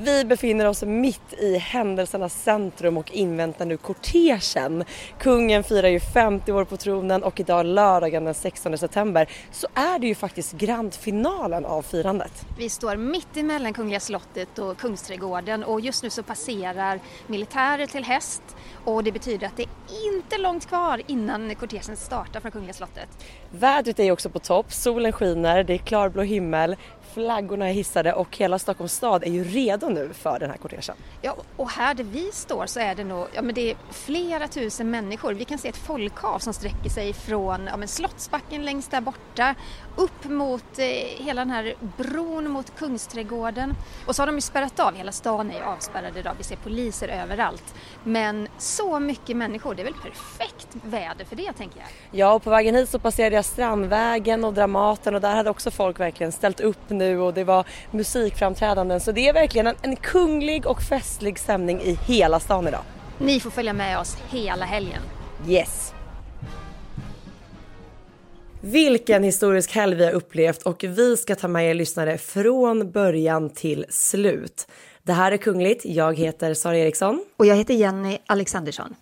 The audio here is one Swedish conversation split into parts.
Vi befinner oss mitt i händelsernas centrum och inväntar nu kortegen. Kungen firar ju 50 år på tronen och idag lördagen den 16 september så är det ju faktiskt grandfinalen av firandet. Vi står mitt emellan Kungliga slottet och Kungsträdgården och just nu så passerar militärer till häst och det betyder att det är inte långt kvar innan kortegen startar från Kungliga slottet. Vädret är också på topp, solen skiner, det är klarblå himmel, flaggorna är hissade och hela Stockholms stad är ju redo nu för den här kortegen. Ja, och här där vi står så är det nog, ja men det är flera tusen människor. Vi kan se ett folkhav som sträcker sig från ja, men Slottsbacken längst där borta upp mot eh, hela den här bron mot Kungsträdgården. Och så har de ju spärrat av, hela stan är ju avspärrad idag, vi ser poliser överallt. Men så mycket människor, det är väl perfekt väder för det tänker jag. Ja, och på vägen hit så passerade jag Strandvägen och Dramaten och där hade också folk verkligen ställt upp nu och det var musikframträdanden så det är verkligen en, en kunglig och festlig stämning i hela stan idag. Ni får följa med oss hela helgen. Yes! Vilken historisk helg vi har upplevt och vi ska ta med er lyssnare från början till slut. Det här är Kungligt. Jag heter Sara Eriksson. Och jag heter Jenny Alexandersson.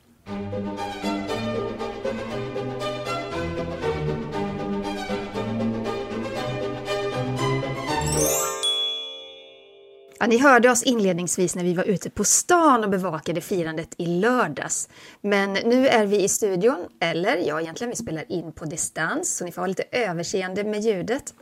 Ja, ni hörde oss inledningsvis när vi var ute på stan och bevakade firandet i lördags. Men nu är vi i studion, eller ja, egentligen vi spelar in på distans så ni får ha lite överseende med ljudet.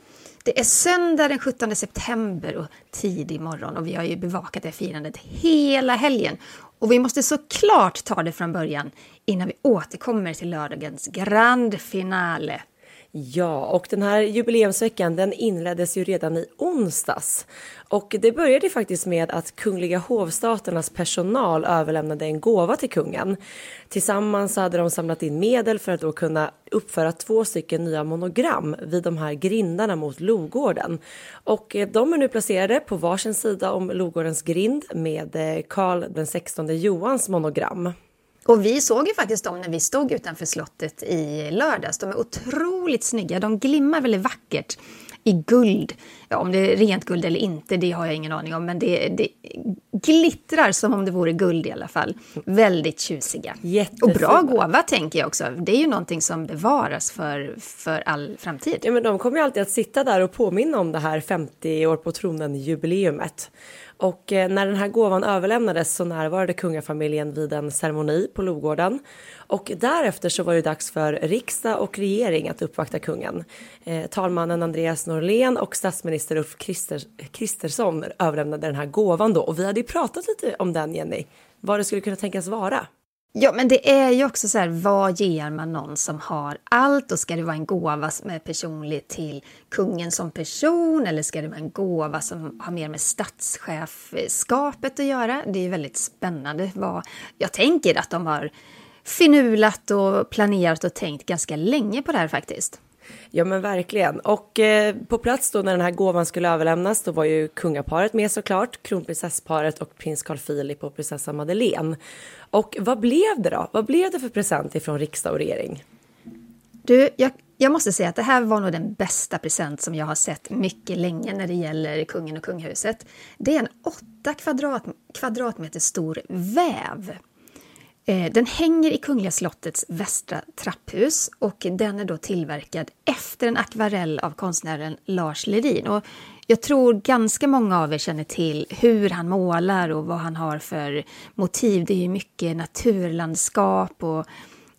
Det är söndag den 17 september och tidig morgon och vi har ju bevakat det firandet hela helgen. Och vi måste såklart ta det från början innan vi återkommer till lördagens grand finale. Ja, och den här jubileumsveckan den inleddes ju redan i onsdags. Och det började faktiskt med att Kungliga hovstaternas personal överlämnade en gåva till kungen. Tillsammans hade de samlat in medel för att då kunna uppföra två stycken nya monogram vid de här grindarna mot Logården. Och eh, de är nu placerade på varsin sida om Logårdens grind med eh, Karl den 16 Johans monogram. Och vi såg ju faktiskt dem när vi stod utanför slottet i lördags. De är otroligt snygga, de glimmar väldigt vackert i guld. Ja, om det är rent guld eller inte, det har jag ingen aning om, men det, det glittrar som om det vore guld i alla fall. Väldigt tjusiga. Jättefina. Och bra gåva tänker jag också. Det är ju någonting som bevaras för, för all framtid. Ja, men de kommer ju alltid att sitta där och påminna om det här 50 år på tronen-jubileumet. Och eh, när den här gåvan överlämnades så närvarade kungafamiljen vid en ceremoni på Logården. Och därefter så var det dags för riksdag och regering att uppvakta kungen. Eh, talmannen Andreas Norlén och statsminister Ulf Kristersson överlämnade den här gåvan då. Och vi hade ju pratat lite om den, Jenny. Vad det skulle kunna tänkas vara. Ja, men det är ju också så här, vad ger man någon som har allt? Och ska det vara en gåva som är personlig till kungen som person? Eller ska det vara en gåva som har mer med statschefskapet att göra? Det är ju väldigt spännande. Vad, jag tänker att de har finulat och planerat och tänkt ganska länge på det här faktiskt. Ja men verkligen. Och eh, på plats då när den här gåvan skulle överlämnas då var ju kungaparet med såklart, kronprinsessparet och prins Carl Philip och prinsessa Madeleine. Och vad blev det då? Vad blev det för present ifrån riksdag och regering? Du, jag, jag måste säga att det här var nog den bästa present som jag har sett mycket länge när det gäller kungen och kungahuset. Det är en åtta kvadrat, kvadratmeter stor väv Eh, den hänger i Kungliga slottets västra trapphus och den är då tillverkad efter en akvarell av konstnären Lars Lerin. Och jag tror ganska många av er känner till hur han målar och vad han har för motiv. Det är mycket naturlandskap och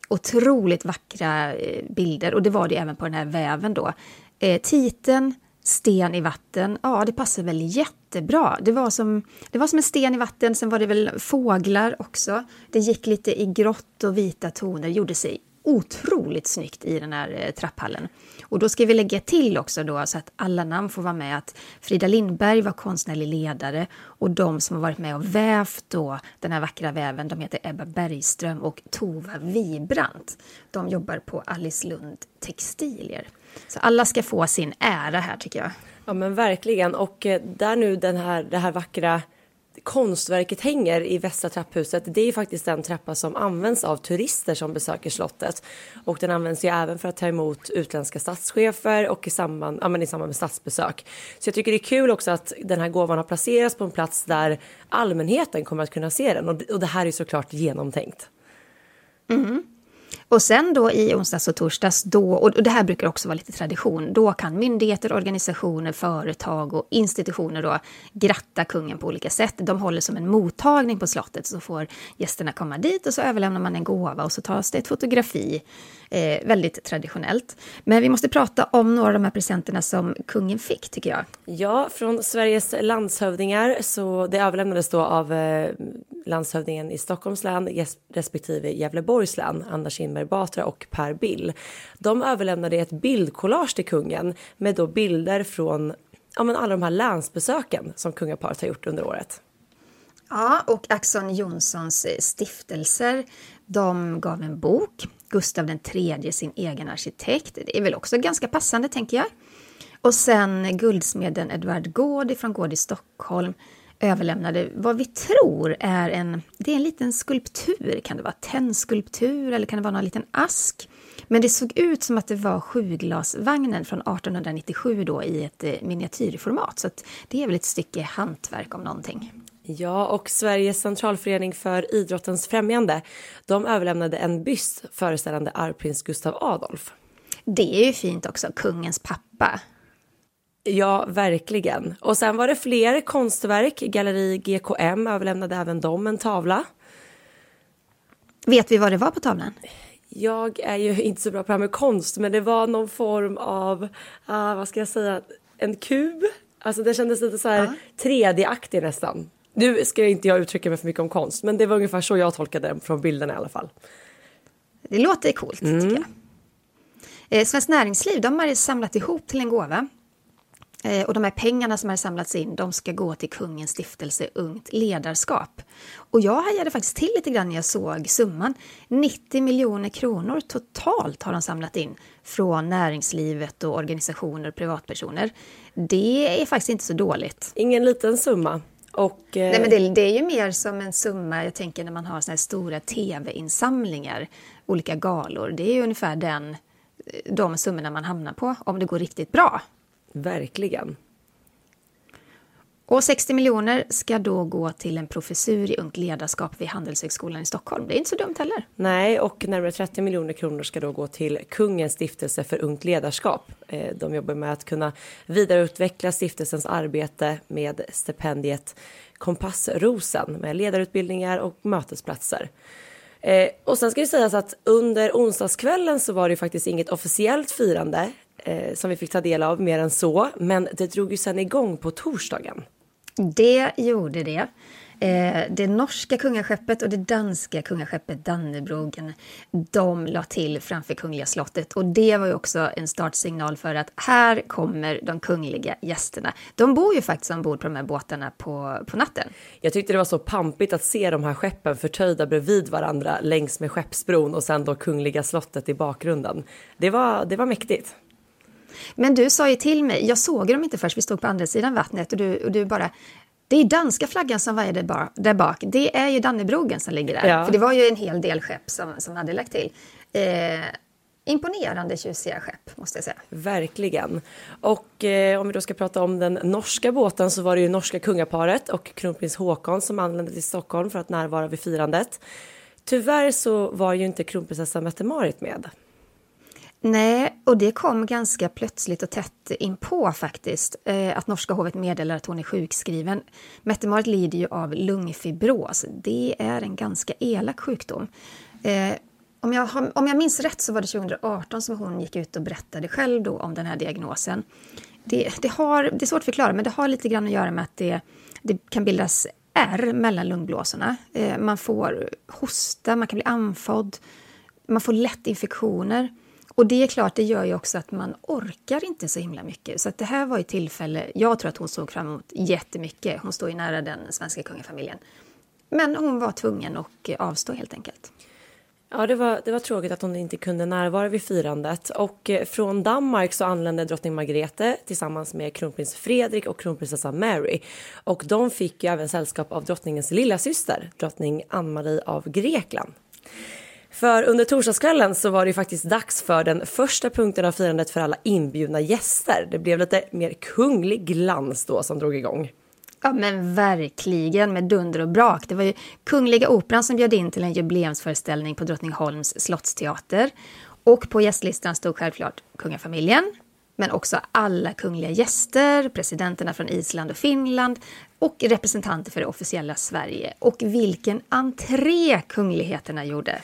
otroligt vackra eh, bilder och det var det även på den här väven då. Eh, titeln sten i vatten, ja det passar väl jättebra. Det var, som, det var som en sten i vatten, sen var det väl fåglar också. Det gick lite i grått och vita toner, gjorde sig otroligt snyggt i den här eh, trapphallen. Och då ska vi lägga till också då så att alla namn får vara med att Frida Lindberg var konstnärlig ledare och de som har varit med och vävt då den här vackra väven, de heter Ebba Bergström och Tova Vibrant. De jobbar på Alice Lund Textilier. Så alla ska få sin ära här tycker jag. Ja men verkligen och eh, där nu den här, det här vackra konstverket hänger i västra trapphuset, det är faktiskt den trappa som används av turister som besöker slottet. Och den används ju även för att ta emot utländska statschefer och i samband, ja, men i samband med statsbesök. Så jag tycker det är kul också att den här gåvan har placerats på en plats där allmänheten kommer att kunna se den. Och, och det här är såklart genomtänkt. Mm. Och sen då i onsdags och torsdags, då, och det här brukar också vara lite tradition, då kan myndigheter, organisationer, företag och institutioner då gratta kungen på olika sätt. De håller som en mottagning på slottet, så får gästerna komma dit och så överlämnar man en gåva och så tas det ett fotografi. Eh, väldigt traditionellt. Men vi måste prata om några av de här presenterna som kungen fick, tycker jag. Ja, från Sveriges landshövdingar, så det överlämnades då av eh, landshövdingen i Stockholms län respektive Gävleborgs län, Anna Kinberg Batra och Per Bill. De överlämnade ett bildkollage till kungen med då bilder från ja, men alla de här länsbesöken som kungaparet har gjort under året. Ja, och Axon Jonssons eh, stiftelser, de gav en bok, Gustav III sin egen arkitekt. Det är väl också ganska passande, tänker jag. Och sen guldsmeden Edvard Gård från Gård i Stockholm överlämnade vad vi tror är en, det är en liten skulptur. Kan det vara tennskulptur eller kan det vara någon liten ask? Men det såg ut som att det var sjuglasvagnen från 1897 då i ett eh, miniatyrformat. Så det är väl ett stycke hantverk om någonting. Ja, och Sveriges centralförening för idrottens främjande, de överlämnade en byst föreställande arvprins Gustav Adolf. Det är ju fint också, kungens pappa. Ja, verkligen. Och sen var det fler konstverk. Galleri GKM överlämnade även dem en tavla. Vet vi vad det var på tavlan? Jag är ju inte så bra på det här med konst, men det var någon form av, uh, vad ska jag säga, en kub. Alltså det kändes lite så här uh. 3D-aktig nästan. Nu ska inte jag uttrycka mig för mycket om konst, men det var ungefär så jag tolkade den från bilden i alla fall. Det låter coolt, mm. tycker jag. Eh, Svenskt Näringsliv de har samlat ihop till en gåva och de här pengarna som har samlats in, de ska gå till kungens stiftelse Ungt ledarskap. Och jag hajade faktiskt till lite grann när jag såg summan. 90 miljoner kronor totalt har de samlat in från näringslivet och organisationer och privatpersoner. Det är faktiskt inte så dåligt. Ingen liten summa. Och, eh... Nej, men det, det, är ju mer som en summa, jag tänker när man har såna här stora tv-insamlingar, olika galor. Det är ju ungefär den, de summorna man hamnar på om det går riktigt bra. Verkligen. Och 60 miljoner ska då gå till en professur i ungt ledarskap vid Handelshögskolan i Stockholm. Det är inte så dumt heller. Nej, och närmare 30 miljoner kronor ska då gå till Kungens stiftelse för ungt ledarskap. Eh, de jobbar med att kunna vidareutveckla stiftelsens arbete med stipendiet Kompassrosen med ledarutbildningar och mötesplatser. Eh, och sen ska det sägas att under onsdagskvällen så var det faktiskt inget officiellt firande eh, som vi fick ta del av mer än så. Men det drog ju sen igång på torsdagen. Det gjorde det. Eh, det norska kungaskeppet och det danska kungaskeppet Dannebrogen, de la till framför Kungliga slottet. Och det var ju också en startsignal för att här kommer de kungliga gästerna. De bor ju faktiskt ombord på de här båtarna på, på natten. Jag tyckte det var så pampigt att se de här skeppen förtöjda bredvid varandra längs med Skeppsbron och sen då Kungliga slottet i bakgrunden. Det var, det var mäktigt. Men du sa ju till mig, jag såg dem inte först, vi stod på andra sidan vattnet och du, och du bara det är danska flaggan som var där, där bak. Det är ju Dannebrogen som ligger där. Ja. För det var ju en hel del skepp som, som hade lagt till. Eh, imponerande tjusiga skepp, måste jag säga. Verkligen. Och eh, om vi då ska prata om den norska båten så var det ju norska kungaparet och kronprins Håkon som anlände till Stockholm för att närvara vid firandet. Tyvärr så var ju inte kronprinsessan Mette-Marit med. Nej, och det kom ganska plötsligt och tätt inpå faktiskt, eh, att norska hovet meddelar att hon är sjukskriven. Mette-Marit lider ju av lungfibros. Det är en ganska elak sjukdom. Eh, om jag, om jag minns rätt så var det 2018 som hon gick ut och berättade själv då om den här diagnosen. Det, det, har, det är svårt att förklara, men det har lite grann att göra med att det, det kan bildas ärr mellan lungblåsorna. Eh, man får hosta, man kan bli andfådd, man får lätt infektioner. Och det är klart, det gör ju också att man orkar inte så himla mycket. Så det här var ju tillfälle, jag tror att hon såg fram emot jättemycket. Hon står ju nära den svenska kungafamiljen. Men hon var tvungen att eh, avstå helt enkelt. Ja, det var, det var tråkigt att hon inte kunde närvara vid firandet. Och eh, från Danmark så anlände drottning Margrethe tillsammans med kronprins Fredrik och kronprinsessan Mary. Och de fick ju även sällskap av drottningens lilla syster, drottning Ann-Marie av Grekland. För under torsdagskvällen så var det ju faktiskt dags för den första punkten av firandet för alla inbjudna gäster. Det blev lite mer kunglig glans då som drog igång. Ja men verkligen, med dunder och brak. Det var ju Kungliga Operan som bjöd in till en jubileumsföreställning på Drottningholms slottsteater. Och på gästlistan stod självklart kungafamiljen, men också alla kungliga gäster, presidenterna från Island och Finland och representanter för det officiella Sverige. Och vilken entré kungligheterna gjorde!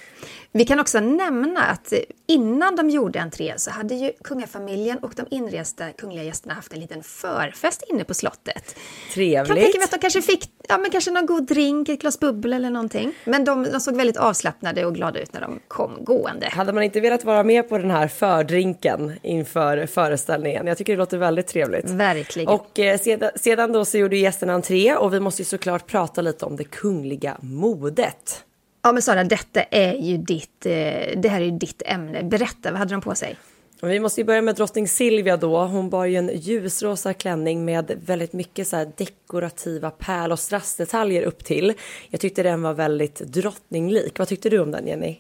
Vi kan också nämna att innan de gjorde entré så hade ju kungafamiljen och de inresta kungliga gästerna haft en liten förfest inne på slottet. Trevligt. Kan tänka mig att de kanske fick ja, men kanske någon god drink, ett glas bubbel eller någonting. Men de, de såg väldigt avslappnade och glada ut när de kom gående. Hade man inte velat vara med på den här fördrinken inför föreställningen? Jag tycker det låter väldigt trevligt. Verkligen. Och eh, sedan, sedan då så gjorde gästerna entré och vi måste ju såklart prata lite om det kungliga modet. Ja men Sara, detta är ju ditt, eh, det här är ju ditt ämne. Berätta, vad hade de på sig? Vi måste ju börja med drottning Silvia då. Hon bar ju en ljusrosa klänning med väldigt mycket så dekorativa pärl och strassdetaljer upp till. Jag tyckte den var väldigt drottninglik. Vad tyckte du om den Jenny?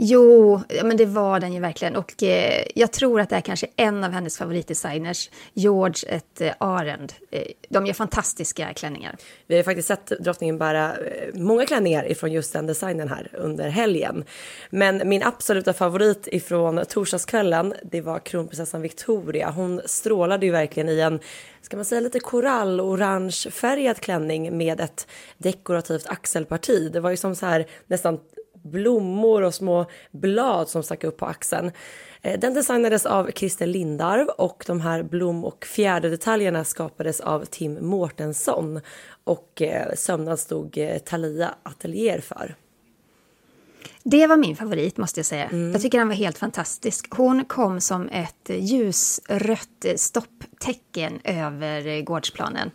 Jo, men det var den ju verkligen. Och eh, jag tror att det är kanske en av hennes favoritdesigners, George ett eh, Arend. Eh, de gör fantastiska klänningar. Vi har faktiskt sett drottningen bära eh, många klänningar ifrån just den designen här under helgen. Men min absoluta favorit ifrån torsdagskvällen, det var kronprinsessan Victoria. Hon strålade ju verkligen i en ska man säga lite korallorange färgad klänning med ett dekorativt axelparti. Det var ju som så här nästan blommor och små blad som stack upp på axeln. Eh, den designades av Christer Lindarv och de här blom och fjäderdetaljerna skapades av Tim Mårtensson och eh, sömnad stod eh, Thalia Atelier för. Det var min favorit, måste jag säga. Mm. Jag tycker den var helt fantastisk. Hon kom som ett ljusrött stopptecken över gårdsplanen.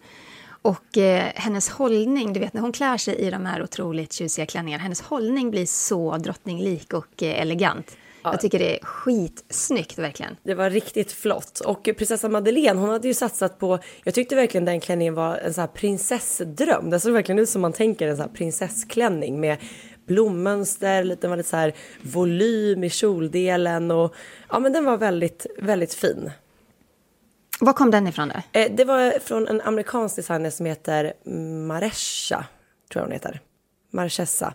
Och eh, hennes hållning, du vet när hon klär sig i de här otroligt tjusiga klänningarna, hennes hållning blir så drottninglik och eh, elegant. Ja. Jag tycker det är skitsnyggt verkligen. Det var riktigt flott. Och prinsessa Madeleine, hon hade ju satsat på, jag tyckte verkligen den klänningen var en sån här prinsessdröm. Det såg verkligen ut som man tänker en sån här prinsessklänning med blommönster, lite, var lite så här volym i kjoldelen och ja men den var väldigt, väldigt fin. Var kom den ifrån? Då? Eh, det var från en amerikansk designer som heter Maresha, tror jag hon heter. Marchessa.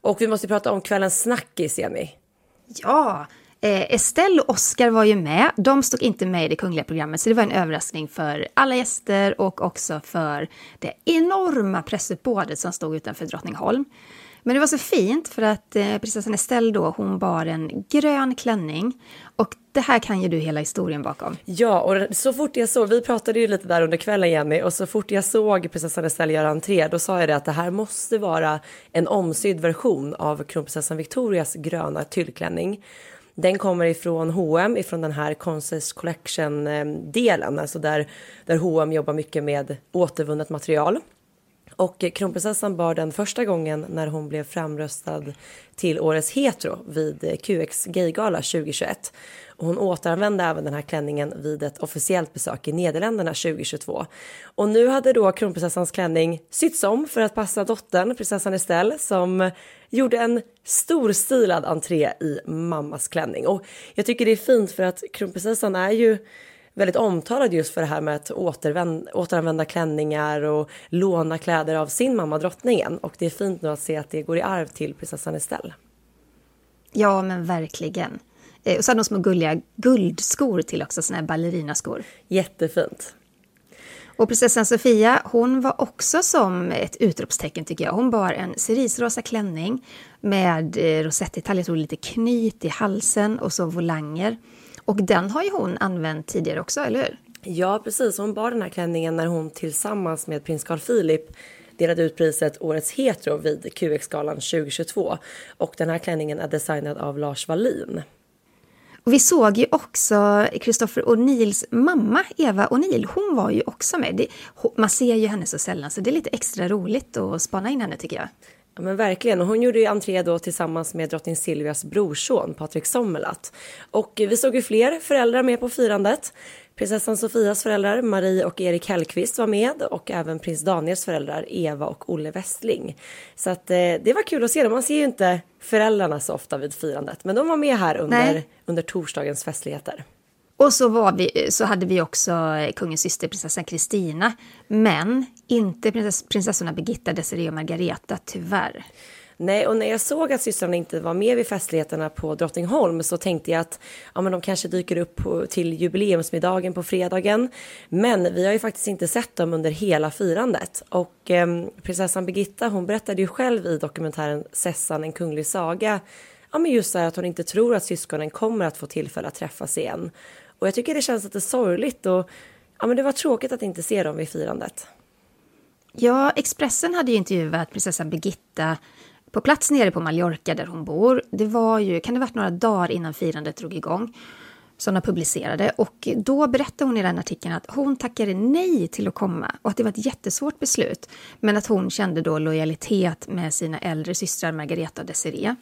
Och vi måste prata om kvällens snackis, Jenny. Ja, eh, Estelle och Oscar var ju med. De stod inte med i det kungliga programmet, så det var en överraskning för alla gäster och också för det enorma pressuppbådet som stod utanför Drottningholm. Men det var så fint för att eh, prinsessan Estelle då, hon bar en grön klänning. Och det här kan ju du hela historien bakom. Ja, och så fort jag såg, vi pratade ju lite där under kvällen Jenny, och så fort jag såg prinsessan Estelle göra entré, då sa jag det att det här måste vara en omsydd version av kronprinsessan Victorias gröna tyllklänning. Den kommer ifrån H&M, ifrån den här Conces Collection-delen, eh, alltså där, där H&M jobbar mycket med återvunnet material. Och kronprinsessan bar den första gången när hon blev framröstad till årets hetero vid QX Gaygala 2021. Och hon återanvände även den här klänningen vid ett officiellt besök i Nederländerna 2022. Och nu hade då kronprinsessans klänning sytts om för att passa dottern, prinsessan Estelle, som gjorde en storstilad entré i mammas klänning. Och jag tycker det är fint för att kronprinsessan är ju väldigt omtalad just för det här med att återvända, återanvända klänningar och låna kläder av sin mamma drottningen. Och det är fint nu att se att det går i arv till prinsessan Estelle. Ja, men verkligen. Eh, och så hade hon små gulliga guldskor till också, såna här ballerinaskor. Jättefint. Och prinsessan Sofia, hon var också som ett utropstecken tycker jag. Hon bar en cerisrosa klänning med eh, rosettdetaljer, lite knyt i halsen och så volanger. Och den har ju hon använt tidigare också, eller hur? Ja, precis. Hon bar den här klänningen när hon tillsammans med prins Carl Philip delade ut priset Årets hetero vid QX-galan 2022. Och den här klänningen är designad av Lars Wallin. Och vi såg ju också Christopher O'Neills mamma, Eva O'Neill. Hon var ju också med. Det, man ser ju henne så sällan, så det är lite extra roligt att spana in henne tycker jag. Ja, men verkligen. Och hon gjorde ju entré då tillsammans med drottning Silvias brorson Patrik Sommerlath. Och vi såg ju fler föräldrar med på firandet. Prinsessan Sofias föräldrar Marie och Erik Hellqvist var med och även prins Daniels föräldrar Eva och Olle Westling. Så att, eh, det var kul att se dem. Man ser ju inte föräldrarna så ofta vid firandet, men de var med här under, under torsdagens festligheter. Och så, var vi, så hade vi också eh, kungens syster prinsessan Kristina, men inte prinsess, prinsessorna Birgitta, Desirée och Margareta, tyvärr. Nej, och när jag såg att systrarna inte var med vid festligheterna på Drottningholm så tänkte jag att ja, men de kanske dyker upp på, till jubileumsmiddagen på fredagen. Men vi har ju faktiskt inte sett dem under hela firandet. Och eh, prinsessan Birgitta, hon berättade ju själv i dokumentären Sessan, en kunglig saga, ja, men just så här att hon inte tror att syskonen kommer att få tillfälle att träffas igen. Och jag tycker det känns lite sorgligt och ja, men det var tråkigt att inte se dem vid firandet. Ja, Expressen hade ju intervjuat prinsessan Birgitta på plats nere på Mallorca där hon bor. Det var ju, kan det ha varit några dagar innan firandet drog igång som de publicerade. Och då berättade hon i den artikeln att hon tackade nej till att komma och att det var ett jättesvårt beslut. Men att hon kände då lojalitet med sina äldre systrar Margareta och Desiree.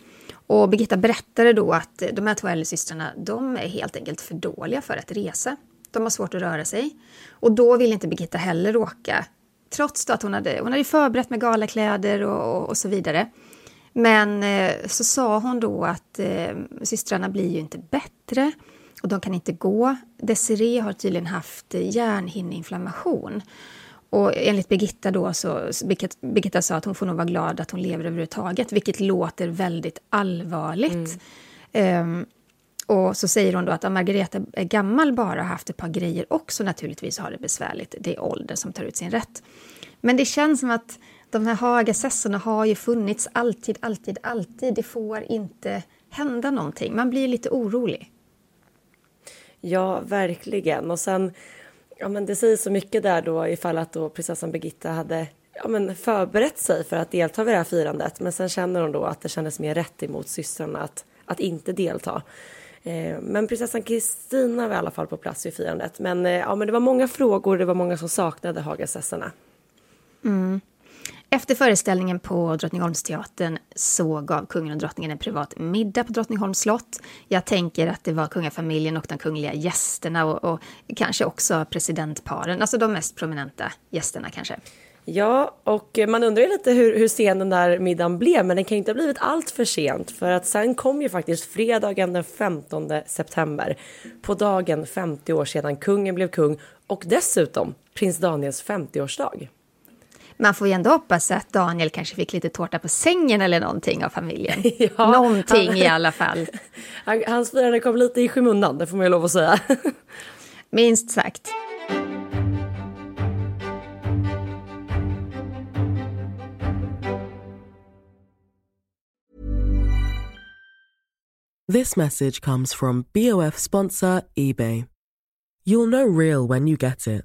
Och Birgitta berättade då att de här två äldre systrarna, de är helt enkelt för dåliga för att resa. De har svårt att röra sig. Och då vill inte Birgitta heller åka, trots att hon hade, hon hade förberett med galakläder och, och, och så vidare. Men eh, så sa hon då att eh, systrarna blir ju inte bättre och de kan inte gå. Desiree har tydligen haft eh, hjärnhinneinflammation. Och enligt Birgitta då så, Birgitta sa att hon får nog vara glad att hon lever överhuvudtaget, vilket låter väldigt allvarligt. Mm. Um, och så säger hon då att Margareta är gammal bara har haft ett par grejer också naturligtvis har det besvärligt. Det är åldern som tar ut sin rätt. Men det känns som att de här Hagasessorna har ju funnits alltid, alltid, alltid. Det får inte hända någonting. Man blir lite orolig. Ja, verkligen. Och sen, ja men det säger så mycket där då ifall att då prinsessan Birgitta hade ja, men förberett sig för att delta vid det här firandet. Men sen känner hon då att det kändes mer rätt emot systrarna att, att inte delta. Eh, men prinsessan Kristina var i alla fall på plats vid firandet. Men, eh, ja, men det var många frågor, det var många som saknade Hagasessarna. Mm. Efter föreställningen på Drottningholmsteatern så gav kungen och drottningen en privat middag på Drottningholms slott. Jag tänker att det var kungafamiljen och de kungliga gästerna och, och kanske också presidentparen, alltså de mest prominenta gästerna kanske. Ja, och man undrar ju lite hur, hur sen den där middagen blev, men den kan ju inte ha blivit allt för sent, för att sen kom ju faktiskt fredagen den 15 september, på dagen 50 år sedan kungen blev kung och dessutom prins Daniels 50-årsdag man får ju ändå hoppas att Daniel kanske fick lite tårta på sängen eller någonting av familjen. ja, någonting han, i alla fall. Han, hans firande kom lite i skymundan, det får man ju lov att säga. Minst sagt. This message comes from BOF sponsor Ebay. You'll know real when you get it.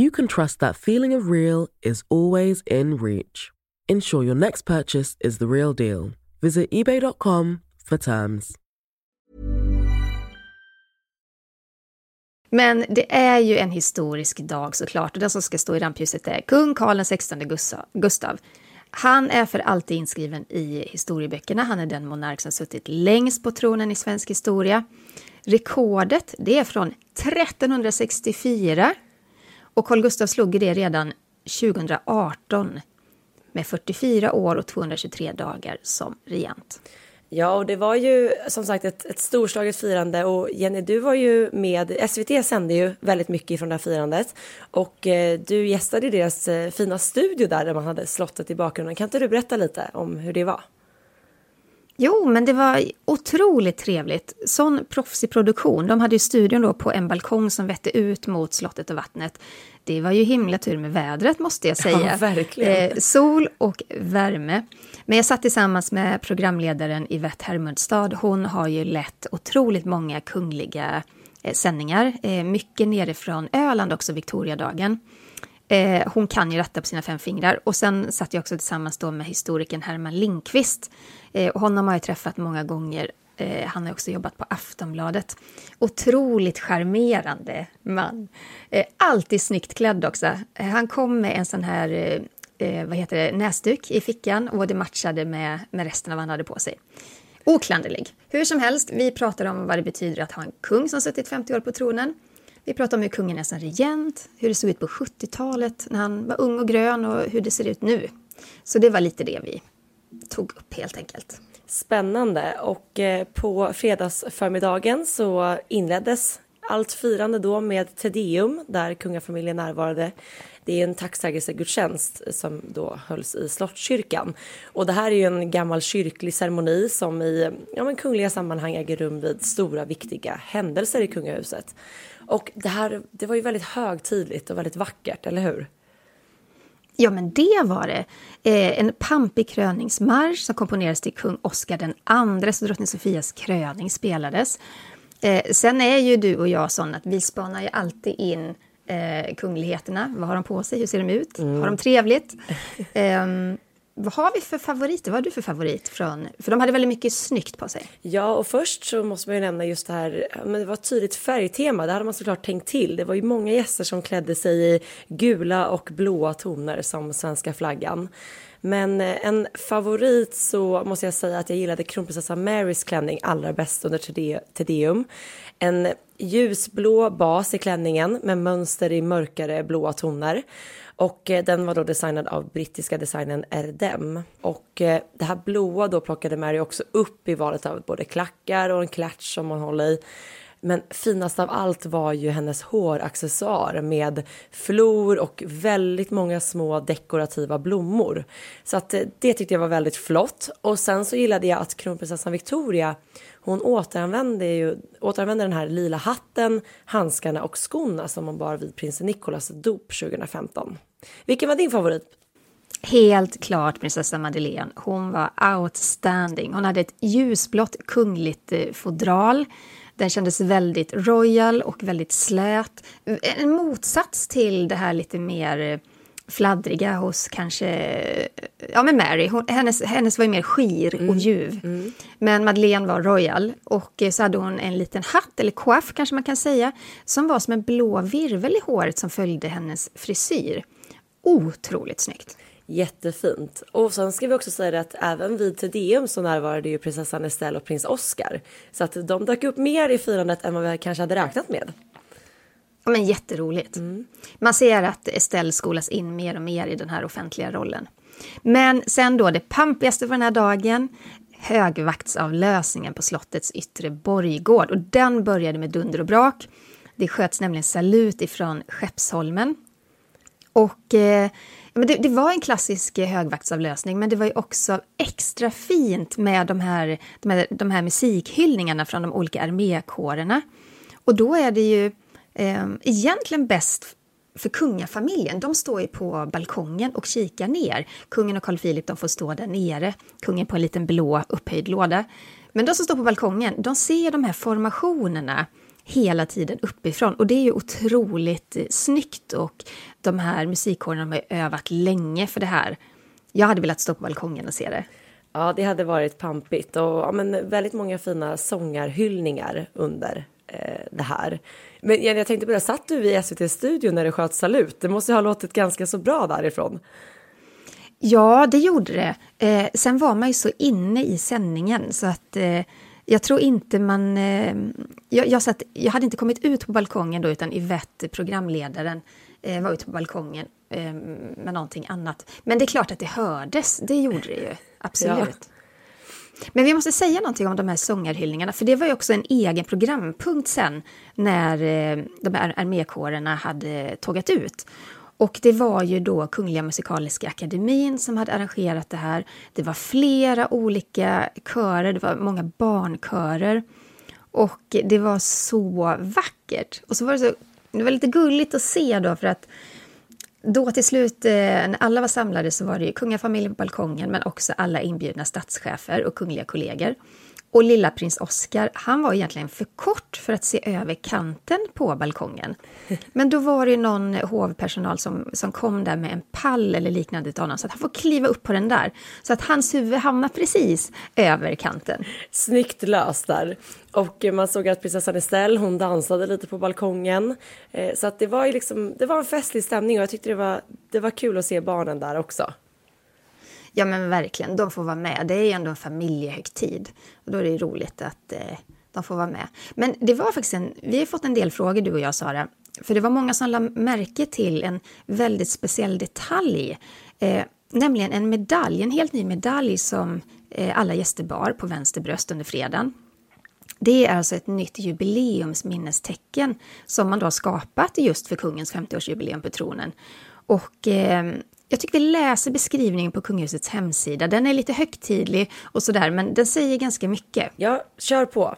you can trust that feeling of real is always in reach. Ensure your next purchase is the real deal. Visit eBay.com for terms. Men det är ju en historisk dag såklart och den som ska stå i rampljuset är kung Karl XVI Gustav. Han är för alltid inskriven i historieböckerna. Han är den monark som suttit längst på tronen i svensk historia. Rekordet det är från 1364 och Carl Gustaf slog det redan 2018 med 44 år och 223 dagar som regent. Ja, och det var ju som sagt ett, ett storslaget firande och Jenny, du var ju med, SVT sände ju väldigt mycket från det här firandet och eh, du gästade deras eh, fina studio där, där man hade slottet i bakgrunden. Kan inte du berätta lite om hur det var? Jo, men det var otroligt trevligt. Sån proffsig produktion. De hade ju studion då på en balkong som vette ut mot slottet och vattnet. Det var ju himla tur med vädret måste jag säga. Ja. Eh, sol och värme. Men jag satt tillsammans med programledaren Yvette Hermundstad. Hon har ju lett otroligt många kungliga eh, sändningar. Eh, mycket nerifrån Öland också, Victoriadagen. Eh, hon kan ju detta på sina fem fingrar. Och sen satt jag också tillsammans då med historikern Herman Lindqvist. Eh, och honom har jag träffat många gånger. Eh, han har också jobbat på Aftonbladet. Otroligt charmerande man. Eh, alltid snyggt klädd också. Eh, han kom med en sån här eh, eh vad heter det, näsduk i fickan och det matchade med, med resten av vad han hade på sig. Oklanderlig. Hur som helst, vi pratar om vad det betyder att ha en kung som suttit 50 år på tronen. Vi pratar om hur kungen är som regent, hur det såg ut på 70-talet när han var ung och grön och hur det ser ut nu. Så det var lite det vi tog upp helt enkelt. Spännande. Och eh, på fredagsförmiddagen så inleddes allt firande då med Tedeum där kungafamiljen närvarade. Det är en tacksägelsegudstjänst som då hölls i Slottskyrkan. Och det här är ju en gammal kyrklig ceremoni som i ja, men kungliga sammanhang äger rum vid stora viktiga händelser i kungahuset. Och det här, det var ju väldigt högtidligt och väldigt vackert, eller hur? Ja, men det var det. Eh, en pampig kröningsmarsch som komponerades till kung Oscar den andres och drottning Sofias kröning spelades. Eh, sen är ju du och jag sådana att vi spanar ju alltid in eh, kungligheterna. Vad har de på sig? Hur ser de ut? Mm. Har de trevligt? vad har vi för favoriter? Vad har du för favorit? Från, för de hade väldigt mycket snyggt på sig. Ja, och först så måste man ju nämna just det här, men det var ett tydligt färgtema, det hade man såklart tänkt till. Det var ju många gäster som klädde sig i gula och blåa toner som svenska flaggan. Men eh, en favorit så måste jag säga att jag gillade kronprinsessan Marys klänning allra bäst under Tedeum. En ljusblå bas i klänningen med mönster i mörkare blåa toner. Och eh, den var då designad av brittiska designern Erdem. Och eh, det här blåa då plockade Mary också upp i valet av både klackar och en klatsch som hon håller i. Men finast av allt var ju hennes håraccessoar med flor och väldigt många små dekorativa blommor. Så att eh, det tyckte jag var väldigt flott. Och sen så gillade jag att kronprinsessan Victoria hon återanvände, ju, återanvände den här lila hatten, handskarna och skorna som hon bar vid prins Nicolas dop 2015. Vilken var din favorit? Helt klart prinsessa Madeleine. Hon var outstanding. Hon hade ett ljusblått kungligt eh, fodral. Den kändes väldigt royal och väldigt slät. En motsats till det här lite mer eh, fladdriga hos kanske, ja men Mary, hon, hennes, hennes var ju mer skir och mm. ljuv. Mm. Men Madeleine var royal och så hade hon en liten hatt, eller coiff kanske man kan säga, som var som en blå virvel i håret som följde hennes frisyr. Otroligt snyggt. Jättefint. Och sen ska vi också säga att även vid Tedeum så närvarade ju prinsessan Estelle och prins Oscar. Så att de dök upp mer i firandet än vad vi kanske hade räknat med. Ja, men jätteroligt. Mm. Man ser att Estelle skolas in mer och mer i den här offentliga rollen. Men sen då det pampigaste för den här dagen, högvaktsavlösningen på slottets yttre borggård. Och den började med dunder och brak. Det sköts nämligen salut ifrån Skeppsholmen. Och eh, men det, det, var en klassisk eh, högvaktsavlösning, men det var ju också extra fint med de här, de här, de här musikhyllningarna från de olika armékårerna. Och då är det ju eh, egentligen bäst för kungafamiljen. De står ju på balkongen och kikar ner. Kungen och Carl Philip de får stå där nere, kungen på en liten blå upphöjd låda. Men de som står på balkongen, de ser de här formationerna hela tiden uppifrån. Och det är ju otroligt eh, snyggt och de här musikkårerna har övat länge för det här. Jag hade velat stå på balkongen och se det. Ja, det hade varit pampigt och ja, men väldigt många fina sångarhyllningar under eh, det här. Men jag tänkte på det, satt du i SVT-studion när det sköt salut? Det måste ha låtit ganska så bra därifrån. Ja, det gjorde det. Eh, sen var man ju så inne i sändningen så att eh, jag tror inte man... Eh, jag, jag, satt, jag hade inte kommit ut på balkongen då, utan Yvette, programledaren, eh, var ute på balkongen eh, med någonting annat. Men det är klart att det hördes, det gjorde det ju. Absolut. Ja. Men vi måste säga någonting om de här sångarhyllningarna, för det var ju också en egen programpunkt sen när de här armékårerna hade tågat ut. Och det var ju då Kungliga Musikaliska Akademin som hade arrangerat det här. Det var flera olika körer, det var många barnkörer. Och det var så vackert. Och så var det så, det var lite gulligt att se då för att då till slut, eh, när alla var samlade, så var det ju kungafamiljen på balkongen men också alla inbjudna statschefer och kungliga kollegor. Och lilla prins Oscar, han var egentligen för kort för att se över kanten på balkongen. Men då var det någon hovpersonal som, som kom där med en pall eller liknande till honom, så att han får kliva upp på den där. Så att hans huvud hamnar precis över kanten. Snyggt löst där. Och man såg att prinsessan Estelle, hon dansade lite på balkongen. Eh, så att det var liksom, det var en festlig stämning och jag tyckte det var, det var kul att se barnen där också. Ja men verkligen, de får vara med. Det är ju ändå en familjehögtid. Och då är det roligt att eh, de får vara med. Men det var faktiskt en, vi har fått en del frågor du och jag Sara. För det var många som lade märke till en väldigt speciell detalj. Eh, nämligen en medalj, en helt ny medalj som eh, alla gäster bar på vänster bröst under fredagen. Det är alltså ett nytt jubileumsminnestecken som man då har skapat just för kungens 50-årsjubileum på tronen. Och eh, jag tycker vi läser beskrivningen på kungahusets hemsida. Den är lite högtidlig och sådär, men den säger ganska mycket. Ja, kör på.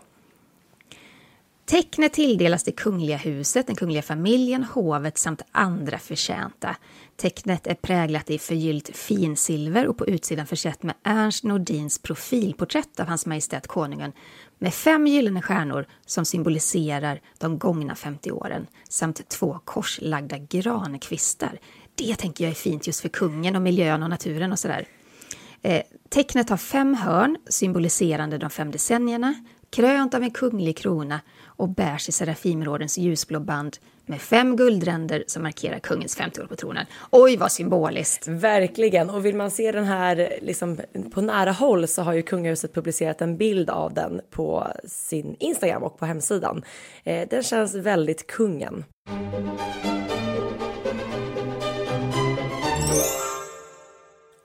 Tecknet tilldelas det kungliga huset, den kungliga familjen, hovet samt andra förtjänta. Tecknet är präglat i förgyllt finsilver och på utsidan försett med Ernst Nordins profilporträtt av Hans Majestät Konungen med fem gyllene stjärnor som symboliserar de gångna 50 åren samt två korslagda grankvistar det tänker jag är fint just för kungen och miljön och naturen och sådär. Eh, tecknet har fem hörn symboliserande de fem decennierna, krönt av en kunglig krona och bärs i Serafimrådens ljusblå band med fem guldränder som markerar kungens 50 år på tronen. Oj, vad symboliskt! Verkligen, och vill man se den här liksom, på nära håll så har ju kungahuset publicerat en bild av den på sin Instagram och på hemsidan. Eh, den känns väldigt kungen.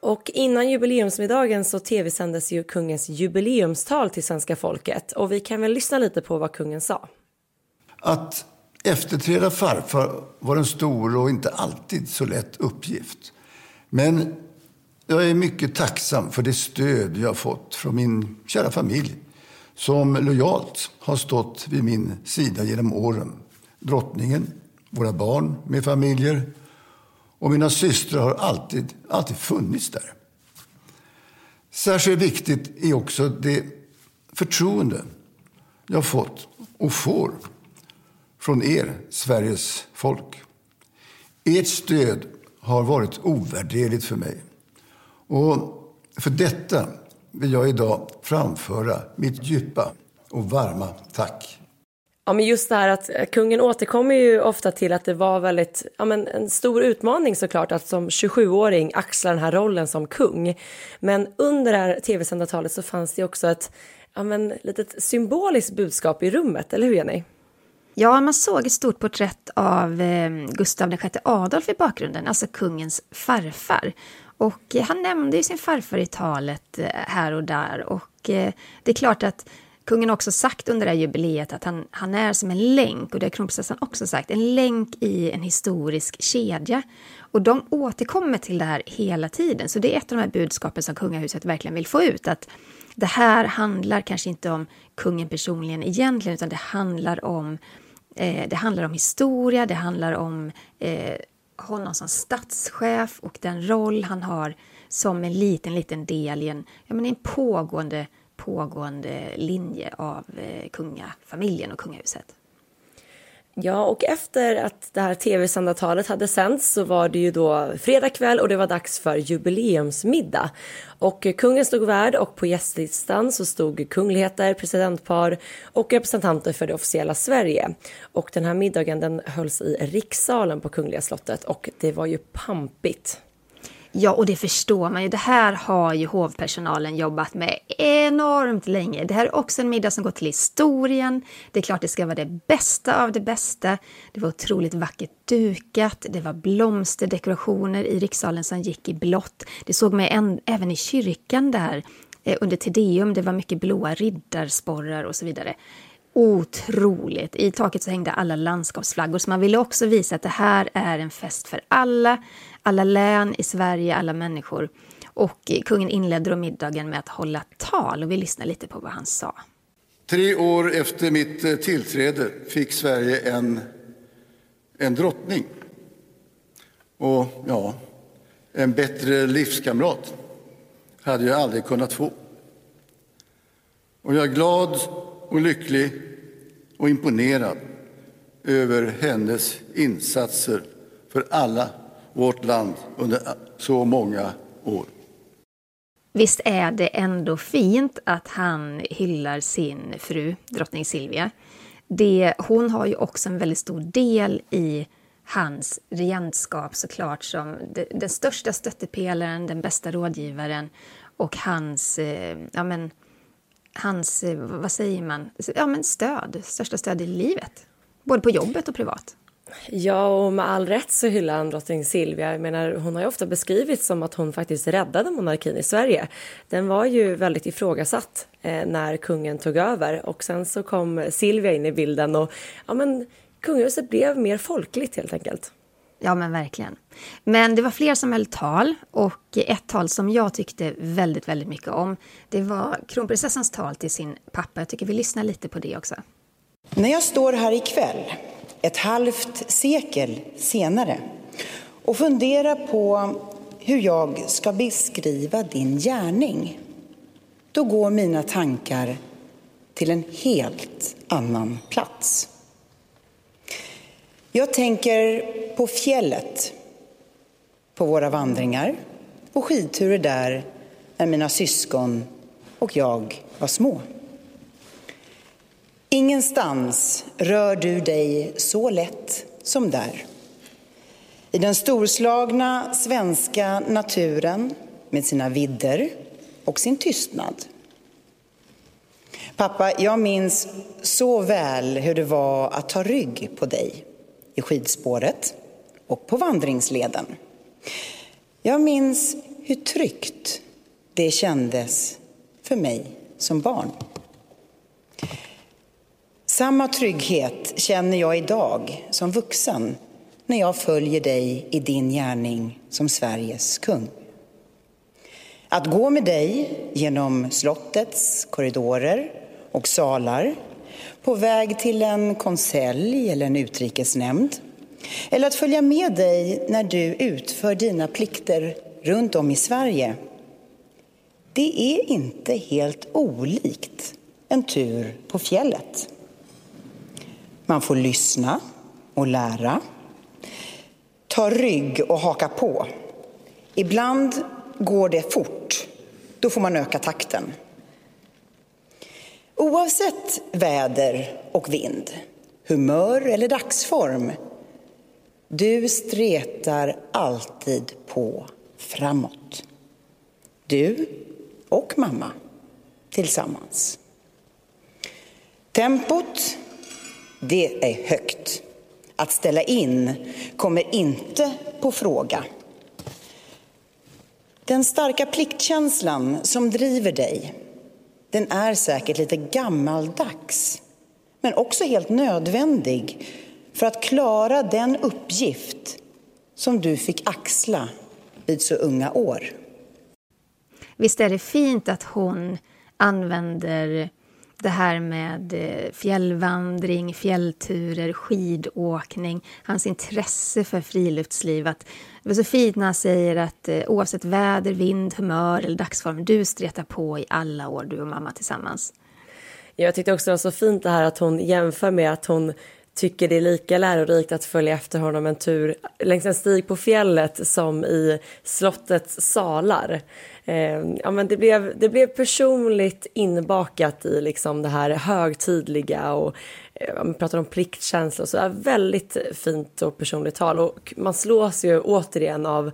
Och innan jubileumsmiddagen så tv-sändes ju kungens jubileumstal till svenska folket och vi kan väl lyssna lite på vad kungen sa. Att efterträda farfar var en stor och inte alltid så lätt uppgift. Men jag är mycket tacksam för det stöd jag fått från min kära familj som lojalt har stått vid min sida genom åren. Drottningen, våra barn med familjer och mina systrar har alltid, alltid funnits där. Särskilt viktigt är också det förtroende jag fått och får från er, Sveriges folk. Ert stöd har varit ovärderligt för mig. Och för detta vill jag idag framföra mitt djupa och varma tack. Ja, men just det här att eh, kungen återkommer ju ofta till att det var väldigt, ja, men en stor utmaning såklart att som 27-åring axla den här rollen som kung. Men under det här tv-sända talet så fanns det också ett ja, men, litet symboliskt budskap i rummet, eller hur Jenny? Ja, man såg ett stort porträtt av eh, Gustav VI Adolf i bakgrunden, alltså kungens farfar. Och eh, han nämnde ju sin farfar i talet eh, här och där och eh, det är klart att Kungen har också sagt under det här jubileet att han, han är som en länk, och det har kronprinsessan också sagt, en länk i en historisk kedja. Och de återkommer till det här hela tiden, så det är ett av de här budskapen som kungahuset verkligen vill få ut, att det här handlar kanske inte om kungen personligen egentligen, utan det handlar om, eh, det handlar om historia, det handlar om eh, honom som statschef och den roll han har som en liten, liten del i en, ja, men en pågående pågående linje av eh, kungafamiljen och kungahuset. Ja, och efter att det här tv-sända talet hade sänts så var det ju då fredag kväll och det var dags för jubileumsmiddag. Och kungen stod värd och på gästlistan så stod kungligheter, presidentpar och representanter för det officiella Sverige. Och den här middagen den hölls i rikssalen på Kungliga slottet och det var ju pampigt. Ja, och det förstår man ju. Det här har ju hovpersonalen jobbat med enormt länge. Det här är också en middag som går till historien. Det är klart det ska vara det bästa av det bästa. Det var otroligt vackert dukat. Det var blomsterdekorationer i rikssalen som gick i blått. Det såg man en, även i kyrkan där eh, under Tedeum. Det var mycket blåa riddarsporrar och så vidare. otroligt. I taket så hängde alla landskapsflaggor, så man ville också visa att det här är en fest för alla, alla län i Sverige, alla människor. Och eh, kungen inledde då middagen med att hålla tal och vi lyssnar lite på vad han sa. Tre år efter mitt eh, tillträde fick Sverige en, en drottning. Och ja, en bättre livskamrat hade jag aldrig kunnat få. Och jag är glad och lycklig och imponerad över hennes insatser för alla vårt land under så många år. Visst är det ändå fint att han hyllar sin fru, drottning Silvia. Det, hon har ju också en väldigt stor del i hans regentskap såklart som den största stöttepelaren, den bästa rådgivaren och hans, eh, ja men, hans, eh, vad säger man, ja men stöd, största stöd i livet. Både på jobbet och privat. Ja, och med all rätt så hyllar han drottning Silvia. Jag menar, hon har ju ofta beskrivits som att hon faktiskt räddade monarkin i Sverige. Den var ju väldigt ifrågasatt eh, när kungen tog över och sen så kom Silvia in i bilden och ja, men kungahuset blev mer folkligt helt enkelt. Ja, men verkligen. Men det var fler som höll tal och ett tal som jag tyckte väldigt, väldigt mycket om. Det var kronprinsessans tal till sin pappa. Jag tycker vi lyssnar lite på det också. När jag står här ikväll ett halvt sekel senare och fundera på hur jag ska beskriva din gärning, då går mina tankar till en helt annan plats. Jag tänker på fjället, på våra vandringar, och skidturer där när mina syskon och jag var små. Ingenstans rör du dig så lätt som där. I den storslagna svenska naturen med sina vidder och sin tystnad. Pappa, jag minns så väl hur det var att ta rygg på dig i skidspåret och på vandringsleden. Jag minns hur tryggt det kändes för mig som barn. Samma trygghet känner jag idag som vuxen när jag följer dig i din gärning som Sveriges kung. Att gå med dig genom slottets korridorer och salar på väg till en konselj eller en utrikesnämnd eller att följa med dig när du utför dina plikter runt om i Sverige. Det är inte helt olikt en tur på fjället. Man får lyssna och lära. Ta rygg och haka på. Ibland går det fort. Då får man öka takten. Oavsett väder och vind, humör eller dagsform, du stretar alltid på framåt. Du och mamma tillsammans. Tempot det är högt. Att ställa in kommer inte på fråga. Den starka pliktkänslan som driver dig, den är säkert lite gammaldags, men också helt nödvändig för att klara den uppgift som du fick axla vid så unga år. Visst är det fint att hon använder det här med eh, fjällvandring, fjällturer, skidåkning, hans intresse för friluftsliv. Att det var så fint när han säger att eh, oavsett väder, vind, humör eller dagsform, du stretar på i alla år, du och mamma tillsammans. Jag tyckte också det var så fint det här att hon jämför med att hon tycker det är lika lärorikt att följa efter honom en tur längs en stig på fjället som i slottets salar. Eh, ja, men det, blev, det blev personligt inbakat i liksom det här högtidliga och eh, man pratar om pliktkänsla och så. Är väldigt fint och personligt tal och man slås ju återigen av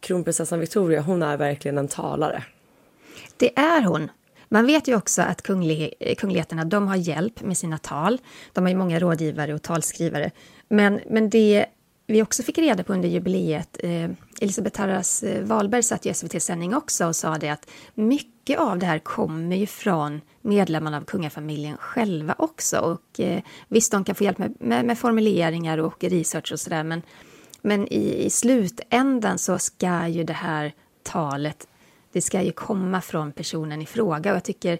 kronprinsessan Victoria. Hon är verkligen en talare. Det är hon. Man vet ju också att kunglig, eh, kungligheterna de har hjälp med sina tal. De har ju många rådgivare och talskrivare. Men, men det vi också fick reda på under jubileet, eh, Elisabeth Tarras-Wahlberg eh, satt i SVT-sändning också och sa det att mycket av det här kommer ju från medlemmarna av kungafamiljen själva också. Och eh, visst, de kan få hjälp med, med, med formuleringar och research och sådär, men, men i, i slutändan så ska ju det här talet, det ska ju komma från personen i fråga. Och jag tycker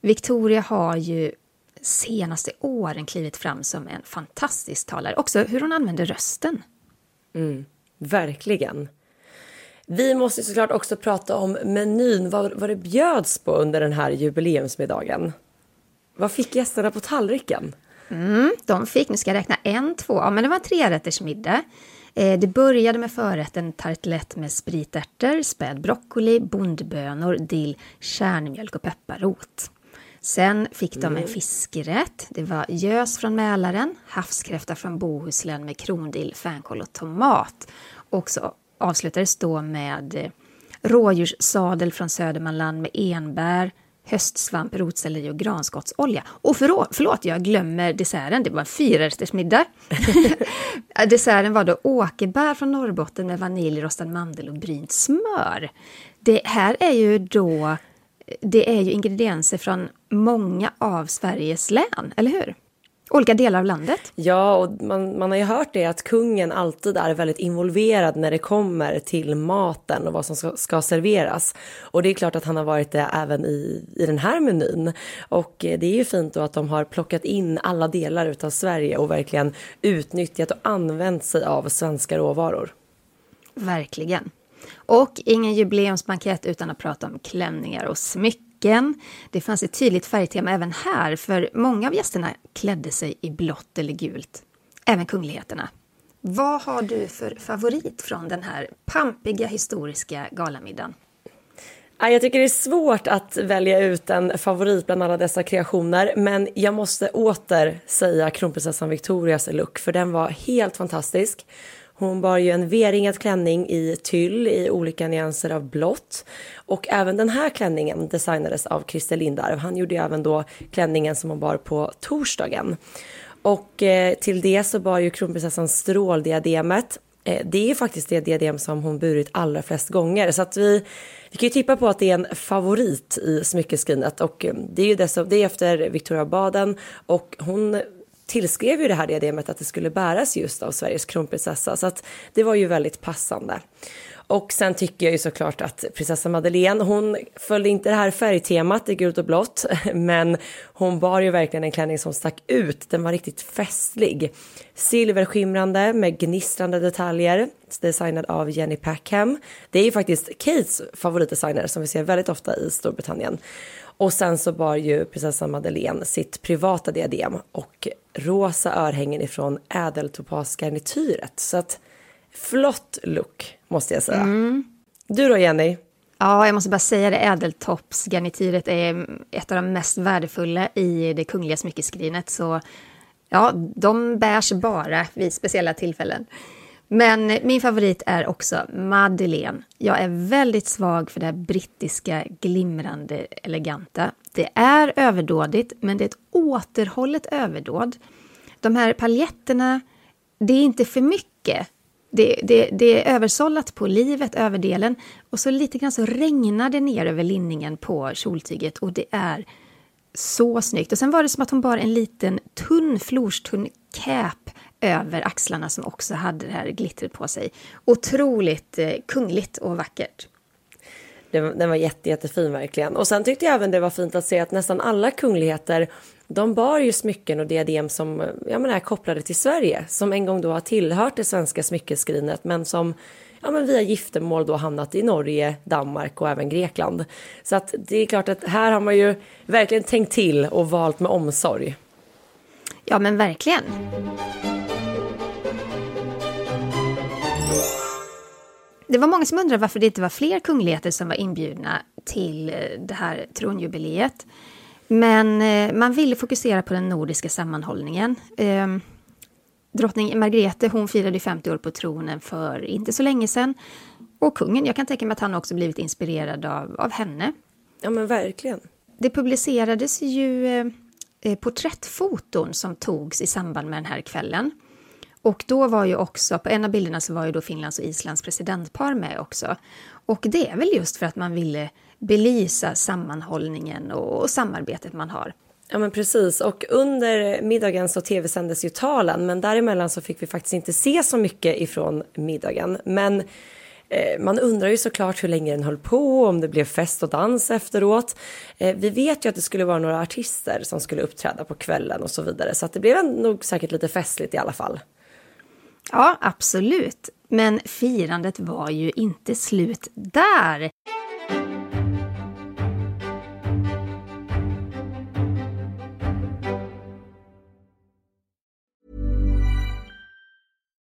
Victoria har ju senaste åren klivit fram som en fantastisk talare. Också hur hon använder rösten. Mm, verkligen. Vi måste såklart också prata om menyn, vad, vad det bjöds på under den här jubileumsmiddagen. Vad fick gästerna på tallriken? Mm, de fick, nu ska jag räkna, en, två, ja men det var en trerättersmiddag. Eh, det började med förrätten tartlett med spritärtor, späd broccoli, bondbönor, dill, kärnmjölk och pepparrot. Sen fick de en mm. fiskerätt. Det var gös från Mälaren, havskräfta från Bohuslän med krondill, fänkål och tomat. Och så avslutades då med eh, rådjurssadel från Södermanland med enbär, höstsvamp, rotselleri och granskottsolja. Och förlåt, förlåt, jag glömmer desserten, det var en fyrarättersmiddag. desserten var då åkerbär från Norrbotten med vanilj, rostad mandel och brynt smör. Det här är ju då det är ju ingredienser från många av Sveriges län, eller hur? Olika delar av landet. Ja, och man, man har ju hört det att kungen alltid är väldigt involverad när det kommer till maten och vad som ska, ska serveras. Och det är klart att han har varit det även i, i den här menyn. Och eh, det är ju fint då att de har plockat in alla delar utav Sverige och verkligen utnyttjat och använt sig av svenska råvaror. Verkligen. Och ingen jubileumsbankett utan att prata om klänningar och smycken. Det fanns ett tydligt färgtema även här, för många av gästerna klädde sig i blått eller gult. Även kungligheterna. Vad har du för favorit från den här pampiga historiska galamiddagen? Jag tycker det är svårt att välja ut en favorit bland alla dessa kreationer men jag måste åter säga kronprinsessan Victorias look för den var helt fantastisk. Hon bar ju en V-ringad klänning i tyll i olika nyanser av blått. Och även den här klänningen designades av Christer Lindarw. Han gjorde ju även då klänningen som hon bar på torsdagen. Och eh, till det så bar ju kronprinsessan stråldiademet. Eh, det är ju faktiskt det diadem som hon burit allra flest gånger. Så att vi, vi kan ju tippa på att det är en favorit i smyckeskrinet. Och eh, det är ju det, som, det är efter Victoria Baden och hon tillskrev ju det här diademet att det skulle bäras just av Sveriges kronprinsessa så att det var ju väldigt passande. Och sen tycker jag ju såklart att prinsessa Madeleine, hon följde inte det här färgtemat i gult och blått, men hon bar ju verkligen en klänning som stack ut. Den var riktigt festlig. Silverskimrande med gnistrande detaljer, designad av Jenny Packham. Det är ju faktiskt Kates favoritdesigner som vi ser väldigt ofta i Storbritannien. Och sen så bar ju prinsessan Madeleine sitt privata diadem och rosa örhängen ifrån ädeltopasgarnityret. Så att flott look måste jag säga. Mm. Du då Jenny? Ja, jag måste bara säga det, ädeltoppsgarnityret är ett av de mest värdefulla i det kungliga smyckeskrinet. Så ja, de bärs bara vid speciella tillfällen. Men min favorit är också Madeleine. Jag är väldigt svag för det brittiska glimrande eleganta. Det är överdådigt, men det är ett återhållet överdåd. De här paljetterna, det är inte för mycket. Det, det, det är översållat på livet, överdelen, och så lite grann så regnar det ner över linningen på kjoltyget och det är så snyggt. Och sen var det som att hon bar en liten tunn, florstunn cap över axlarna som också hade det här glittret på sig. Otroligt eh, kungligt och vackert. Den, var jätte, jättefin verkligen. Och sen tyckte jag även det var fint att se att nästan alla kungligheter de bar ju smycken och diadem som eh, ja, men är kopplade till Sverige som en gång då har tillhört det svenska smyckeskrinet men som ja, men via giftermål då hamnat i Norge, Danmark och även Grekland. Så att det är klart att här har man ju verkligen tänkt till och valt med omsorg. Ja men verkligen. Det var många som undrade varför det inte var fler kungligheter som var inbjudna till eh, det här tronjubileet. Men eh, man ville fokusera på den nordiska sammanhållningen. Ehm, drottning Margrethe hon firade 50 år på tronen för inte så länge sedan. Och kungen, jag kan tänka mig att han också blivit inspirerad av, av henne. Ja men verkligen. Det publicerades ju eh, Eh, porträttfoton som togs i samband med den här kvällen. Och då var ju också, på en av bilderna så var ju då Finlands och Islands presidentpar med också. Och det är väl just för att man ville belysa sammanhållningen och samarbetet man har. Ja men precis och under middagen så tv-sändes ju talen men däremellan så fick vi faktiskt inte se så mycket ifrån middagen. Men Eh, man undrar ju såklart hur länge den höll på, om det blev fest och dans efteråt. Eh, vi vet ju att det skulle vara några artister som skulle uppträda på kvällen och så vidare så att det blev nog säkert lite festligt i alla fall. Ja, absolut. Men firandet var ju inte slut där.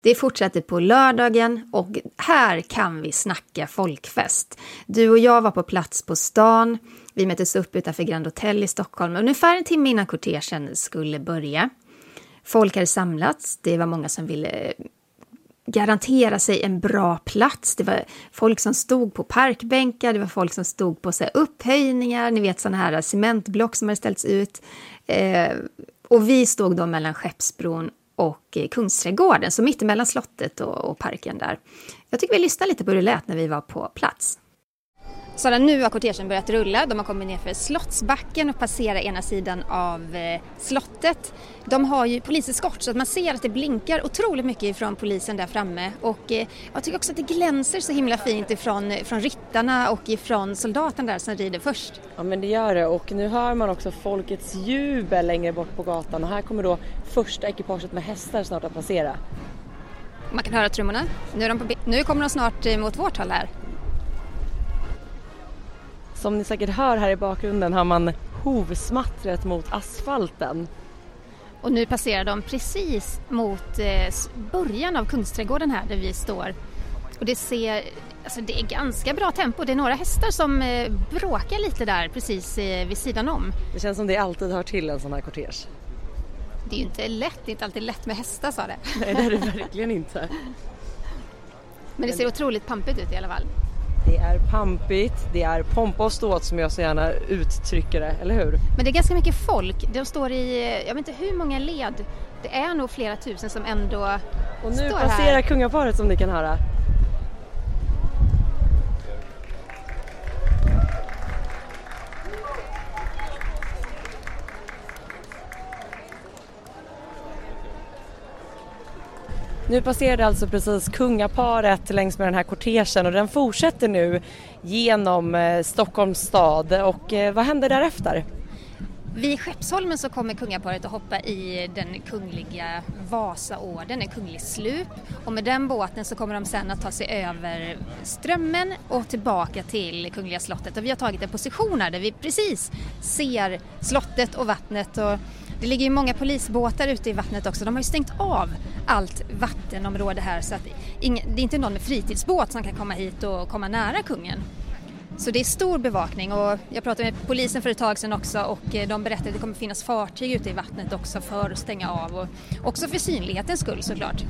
Det fortsätter på lördagen och här kan vi snacka folkfest. Du och jag var på plats på stan. Vi möttes upp utanför Grand Hotel i Stockholm ungefär en timme innan kortegen skulle börja. Folk hade samlats. Det var många som ville eh, garantera sig en bra plats. Det var folk som stod på parkbänkar, det var folk som stod på så här, upphöjningar, ni vet sådana här eh, cementblock som hade ställts ut. Eh, och vi stod då mellan Skeppsbron och eh, Kungsträdgården, så mittemellan slottet och, och parken där. Jag tycker vi lyssnar lite på hur det lät när vi var på plats. Sara, nu har kortegen börjat rulla. De har kommit ner för Slottsbacken och passerat ena sidan av eh, slottet. De har ju poliseskort så att man ser att det blinkar otroligt mycket från polisen där framme. Och eh, jag tycker också att det glänser så himla fint ifrån, från ryttarna och ifrån soldaten där som rider först. Ja men det gör det och nu hör man också folkets jubel längre bort på gatan och här kommer då första ekipaget med hästar snart att passera. Man kan höra trummorna. Nu, de på, nu kommer de snart eh, mot vårt håll här. Som ni säkert hör här i bakgrunden har man hovsmattret mot asfalten. Och nu passerar de precis mot eh, början av Kungsträdgården här där vi står. Och det ser, alltså det är ganska bra tempo. Det är några hästar som eh, bråkar lite där precis eh, vid sidan om. Det känns som det alltid hör till en sån här kortege. Det är ju inte lätt, det är inte alltid lätt med hästar sa det. Nej det är det verkligen inte. Men det ser otroligt pampigt ut i alla fall. Det är pampigt, det är pompa och ståt som jag så gärna uttrycker det, eller hur? Men det är ganska mycket folk. De står i, jag vet inte hur många led. Det är nog flera tusen som ändå Och nu står passerar här. kungaparet som ni kan höra. Nu passerade alltså precis kungaparet längs med den här kortegen och den fortsätter nu genom eh, Stockholms stad och eh, vad händer därefter? Vid Skeppsholmen så kommer kungaparet att hoppa i den kungliga Vasaorden, en kunglig slup. Och med den båten så kommer de sen att ta sig över Strömmen och tillbaka till Kungliga slottet. Och vi har tagit en position här där vi precis ser slottet och vattnet. Och det ligger ju många polisbåtar ute i vattnet också. De har ju stängt av allt vattenområde här så att det är inte någon med fritidsbåt som kan komma hit och komma nära kungen. Så det är stor bevakning och jag pratade med polisen för ett tag sedan också och eh, de berättade att det kommer finnas fartyg ute i vattnet också för att stänga av och också för synlighetens skull såklart.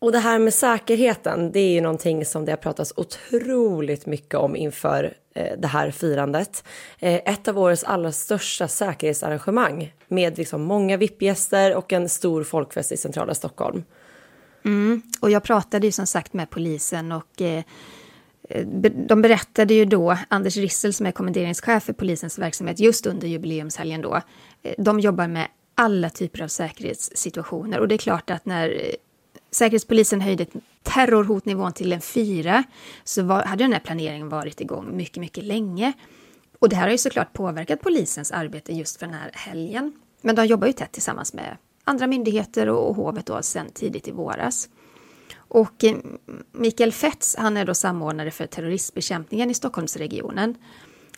Och det här med säkerheten, det är ju någonting som det har pratats otroligt mycket om inför Eh, det här firandet. Eh, ett av årets allra största säkerhetsarrangemang med liksom många VIP-gäster och en stor folkfest i centrala Stockholm. Mm, och jag pratade ju som sagt med polisen och eh, de berättade ju då, Anders Rissel som är kommenderingschef för polisens verksamhet just under jubileumshelgen då, eh, de jobbar med alla typer av säkerhetssituationer och det är klart att när Säkerhetspolisen höjde terrorhotnivån till en fyra så var, hade den här planeringen varit igång mycket, mycket länge. Och det här har ju såklart påverkat polisens arbete just för den här helgen. Men de jobbar ju tätt tillsammans med andra myndigheter och, och hovet då sedan tidigt i våras. Och eh, Mikael Fetz, han är då samordnare för terroristbekämpningen i Stockholmsregionen.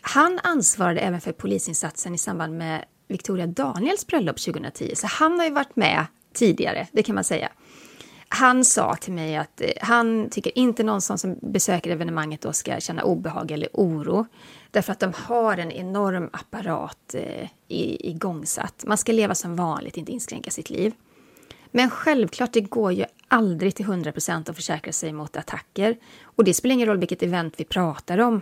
Han ansvarade även för polisinsatsen i samband med Victoria Daniels bröllop 2010, så han har ju varit med tidigare, det kan man säga. Han sa till mig att eh, han tycker inte någon som besöker evenemanget då ska känna obehag eller oro. Därför att de har en enorm apparat eh, igångsatt. Man ska leva som vanligt, inte inskränka sitt liv. Men självklart, det går ju aldrig till 100 procent att försäkra sig mot attacker. Och det spelar ingen roll vilket event vi pratar om.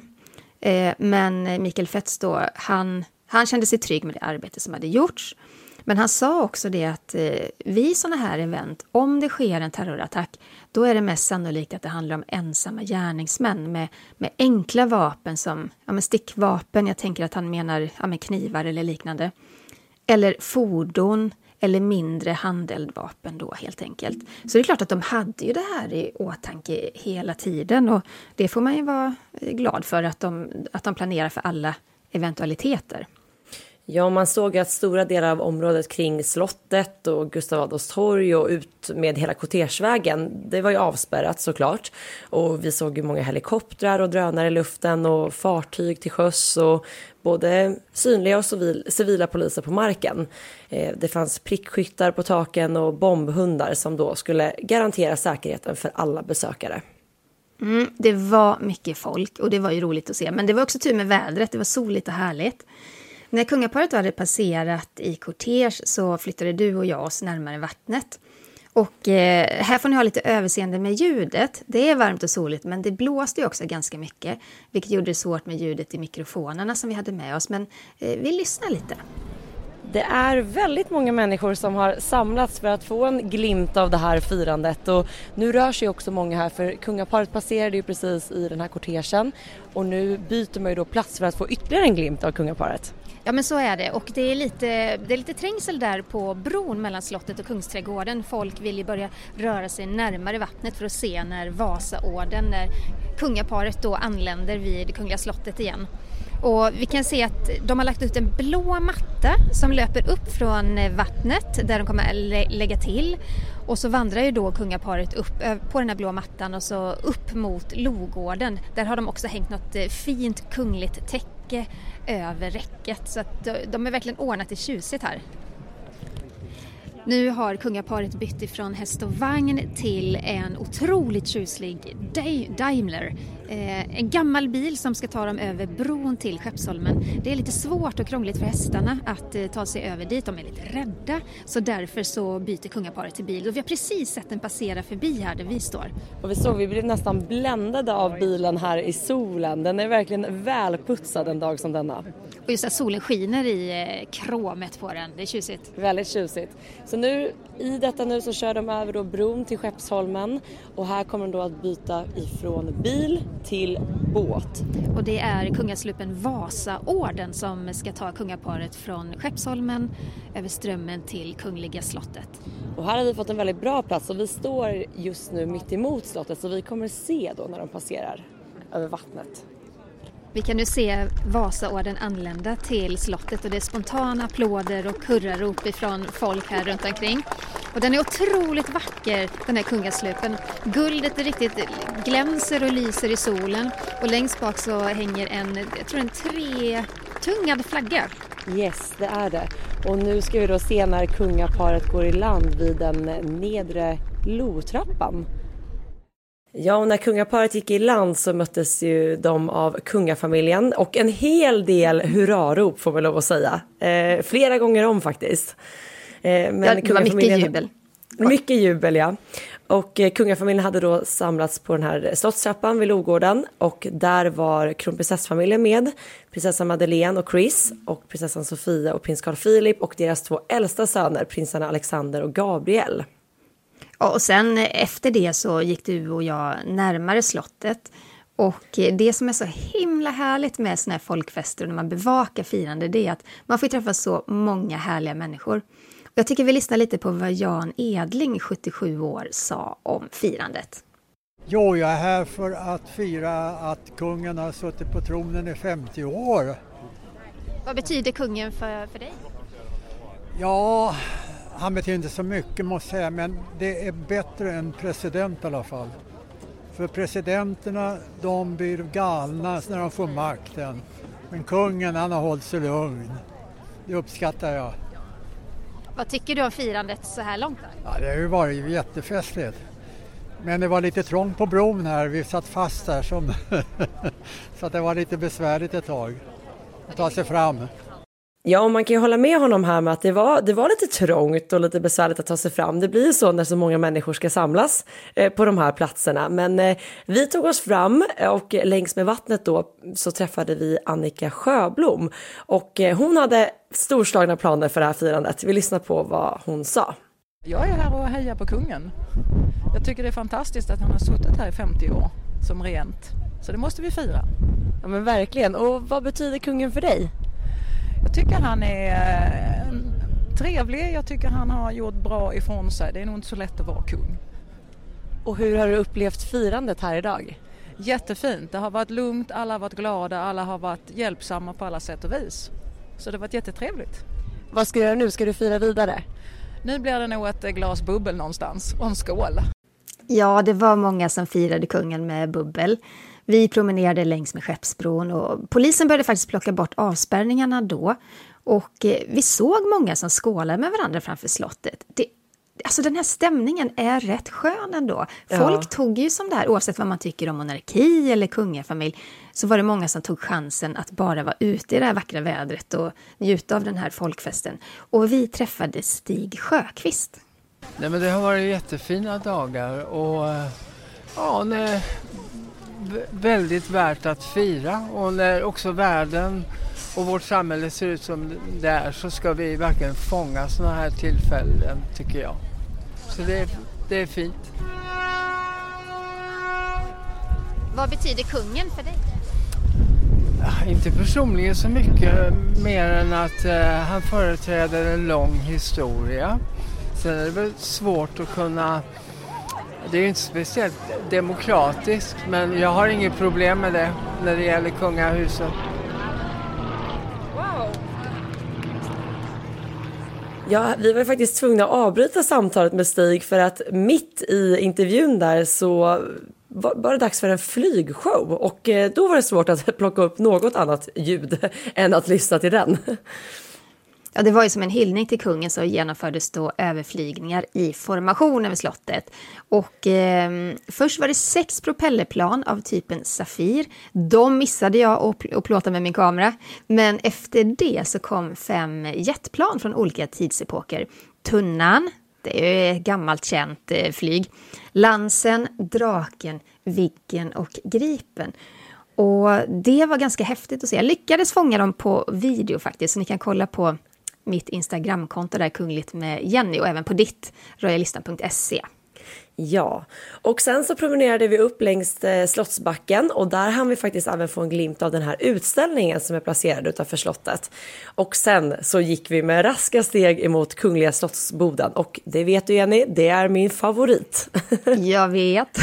Eh, men Mikael Fetz då, han, han kände sig trygg med det arbete som hade gjorts. Men han sa också det att eh, vid sådana här event, om det sker en terrorattack, då är det mest sannolikt att det handlar om ensamma gärningsmän med, med enkla vapen som ja, men stickvapen, jag tänker att han menar ja, knivar eller liknande. Eller fordon eller mindre handeldvapen då helt enkelt. Så det är klart att de hade ju det här i åtanke hela tiden och det får man ju vara eh, glad för att de, att de planerar för alla eventualiteter. Ja, man såg att stora delar av området kring slottet och Gustav Adolfs torg och ut med hela kortegevägen, det var ju avspärrat såklart. Och vi såg ju många helikoptrar och drönare i luften och fartyg till sjöss och både synliga och civil, civila poliser på marken. Eh, det fanns prickskyttar på taken och bombhundar som då skulle garantera säkerheten för alla besökare. Mm, det var mycket folk och det var ju roligt att se. Men det var också tur med vädret, det var soligt och härligt. När kungaparet hade passerat i kortege så flyttade du och jag oss närmare vattnet. Och eh, här får ni ha lite överseende med ljudet. Det är varmt och soligt, men det blåste också ganska mycket, vilket gjorde det svårt med ljudet i mikrofonerna som vi hade med oss. Men eh, vi lyssnar lite. Det är väldigt många människor som har samlats för att få en glimt av det här firandet och nu rör sig också många här för kungaparet passerade ju precis i den här kortegen och nu byter man ju då plats för att få ytterligare en glimt av kungaparet. Ja men så är det och det är, lite, det är lite trängsel där på bron mellan slottet och Kungsträdgården. Folk vill ju börja röra sig närmare vattnet för att se när Vasaorden, när kungaparet då anländer vid Kungliga slottet igen. Och vi kan se att de har lagt ut en blå matta som löper upp från vattnet där de kommer att lägga till. Och så vandrar ju då kungaparet upp på den här blå mattan och så upp mot Logården. Där har de också hängt något eh, fint kungligt täcke över räcket så att de är verkligen ordnat det tjusigt här. Nu har kungaparet bytt ifrån häst och vagn till en otroligt tjuslig Daimler. Eh, en gammal bil som ska ta dem över bron till Skeppsholmen. Det är lite svårt och krångligt för hästarna att eh, ta sig över dit, de är lite rädda. Så därför så byter kungaparet till bil och vi har precis sett den passera förbi här där vi står. Och vi såg, vi blev nästan bländade av bilen här i solen. Den är verkligen välputsad en dag som denna. Och just att solen skiner i eh, kromet på den, det är tjusigt. Väldigt tjusigt. Så nu, i detta nu så kör de över då bron till Skeppsholmen och här kommer de då att byta ifrån bil till båt. Och det är kungaslupen Vasaorden som ska ta kungaparet från Skeppsholmen över Strömmen till Kungliga slottet. Och här har vi fått en väldigt bra plats och vi står just nu mitt emot slottet så vi kommer se då när de passerar över vattnet. Vi kan nu se Vasaorden anlända till slottet och det är spontana applåder och hurrarop ifrån folk här runt omkring. Och den är otroligt vacker den här kungaslupen. Guldet är riktigt glänser och lyser i solen och längst bak så hänger en, jag tror en tretungad flagga. Yes, det är det. Och nu ska vi då se när kungaparet går i land vid den nedre lotrappan. Ja, och när kungaparet gick i land så möttes ju de av kungafamiljen och en hel del hurrarop får man lov att säga. Eh, flera gånger om faktiskt. Eh, men ja, det var mycket jubel. Mycket jubel, ja. Och eh, kungafamiljen hade då samlats på den här slottstrappan vid Logården och där var kronprinsessfamiljen med, prinsessan Madeleine och Chris och prinsessan Sofia och prins Carl Philip och deras två äldsta söner, prinsarna Alexander och Gabriel. Och sen efter det så gick du och jag närmare slottet. Och det som är så himla härligt med såna här folkfester och när man bevakar firande, det är att man får träffa så många härliga människor. Jag tycker vi lyssnar lite på vad Jan Edling, 77 år, sa om firandet. Jo, jag är här för att fira att kungen har suttit på tronen i 50 år. Vad betyder kungen för, för dig? Ja, han betyder inte så mycket måste jag säga, men det är bättre än president i alla fall. För presidenterna, de blir galna när de får makten. Men kungen, han har hållit sig lugn. Det uppskattar jag. Vad tycker du om firandet så här långt? Ja, det har ju varit jättefestligt. Men det var lite trångt på bron här, vi satt fast där som så att det var lite besvärligt ett tag att ta sig fram. Ja, och man kan ju hålla med honom här med att det var, det var lite trångt och lite besvärligt att ta sig fram. Det blir så när så många människor ska samlas eh, på de här platserna. Men eh, vi tog oss fram och längs med vattnet då så träffade vi Annika Sjöblom och eh, hon hade storslagna planer för det här firandet. Vi lyssnar på vad hon sa. Jag är här och hejar på kungen. Jag tycker det är fantastiskt att han har suttit här i 50 år som regent. Så det måste vi fira. Ja men verkligen. Och vad betyder kungen för dig? Jag tycker han är eh, trevlig, jag tycker han har gjort bra ifrån sig. Det är nog inte så lätt att vara kung. Och hur har du upplevt firandet här idag? Jättefint, det har varit lugnt, alla har varit glada, alla har varit hjälpsamma på alla sätt och vis. Så det har varit jättetrevligt. Vad ska du göra nu? Ska du fira vidare? Nu blir det nog ett glas bubbel någonstans och en skål. Ja, det var många som firade kungen med bubbel. Vi promenerade längs med Skeppsbron och polisen började faktiskt plocka bort avspärrningarna då. Och eh, vi såg många som skålade med varandra framför slottet. Det, alltså den här stämningen är rätt skön ändå. Folk Ja. tog ju som det här, oavsett vad man tycker om monarki eller kungafamilj, så var det många som tog chansen att bara vara ute i det här vackra vädret och njuta av den här folkfesten. Och vi träffade Stig Sjöqvist. Nej, men det har varit jättefina dagar och eh, ja, vä- väldigt värt att fira. Och när också världen och vårt samhälle ser ut som det är så ska vi verkligen fånga sådana här tillfällen tycker jag. Så det är, det är fint. Vad betyder kungen för dig? Ja, Inte personligen så mycket mer än att eh, han företräder en lång historia. Sen är det väl svårt att kunna... Det är ju inte speciellt demokratiskt men jag har inget problem med det när det gäller kungahuset. Ja, vi var faktiskt tvungna att avbryta samtalet med Stig för att mitt i intervjun där så var var det dags för en flygshow och eh, då var det svårt att plocka upp något annat ljud än att lyssna till den. Ja, det var ju som en hyllning till kungen så genomfördes då överflygningar i formation över slottet. Och eh, först var det sex propellerplan av typen Safir. De missade jag att plåta med min kamera. Men efter det så kom fem jetplan från olika tidsepoker. Tunnan, det är ju ett gammalt känt eh, flyg. Lansen, Draken, Viggen och Gripen. Och det var ganska häftigt att se. Jag lyckades fånga dem på video faktiskt, så ni kan kolla på mitt Instagramkonto där, Kungligt med Jenny, och även på ditt, royalistan.se. Ja, och sen så promenerade vi upp längs eh, Slottsbacken och där hann vi faktiskt även få en glimt av den här utställningen som är placerad utanför slottet. Och sen så gick vi med raska steg emot Kungliga Slottsboden och det vet du Jenny, det är min favorit. Jag vet.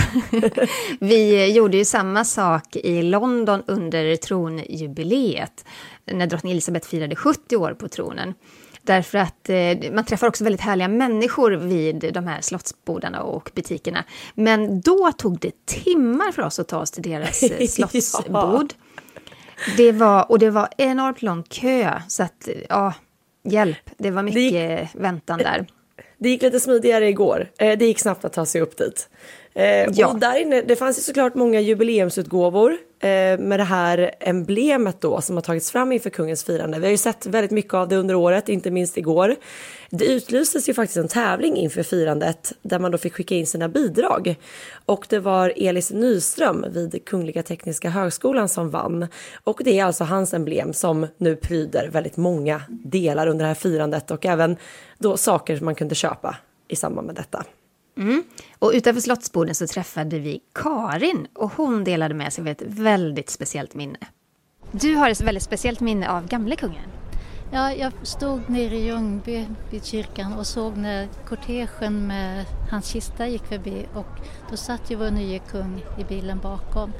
Vi gjorde ju samma sak i London under tronjubileet när drottning Elizabeth firade 70 år på tronen. Därför att eh, man träffar också väldigt härliga människor vid de här slottsbodarna och butikerna. Men då tog det timmar för oss att ta oss till deras eh, slottsbod. Det var, och det var enormt lång kö, så att ja, hjälp, det var mycket väntan där. Det gick lite smidigare igår. Eh, Det gick snabbt att ta sig upp dit. Eh, Ja. Och där inne, det fanns ju såklart många jubileumsutgåvor eh, med det här emblemet då som har tagits fram inför kungens firande. Vi har ju sett väldigt mycket av det under året, inte minst igår. Det utlystes ju faktiskt en tävling inför firandet där man då fick skicka in sina bidrag. Och det var Elis Nyström vid Kungliga Tekniska Högskolan som vann. Och det är alltså hans emblem som nu pryder väldigt många delar under det här firandet och även då saker som man kunde köpa i samband med detta. Mm. Och utanför Slottsboden så träffade vi Karin och hon delade med sig av ett väldigt speciellt minne. Du har ett väldigt speciellt minne av gamle kungen. Ja, jag stod nere i Ljungby vid kyrkan och såg när kortegen med hans kista gick förbi och då satt ju vår nye kung i bilen bakom.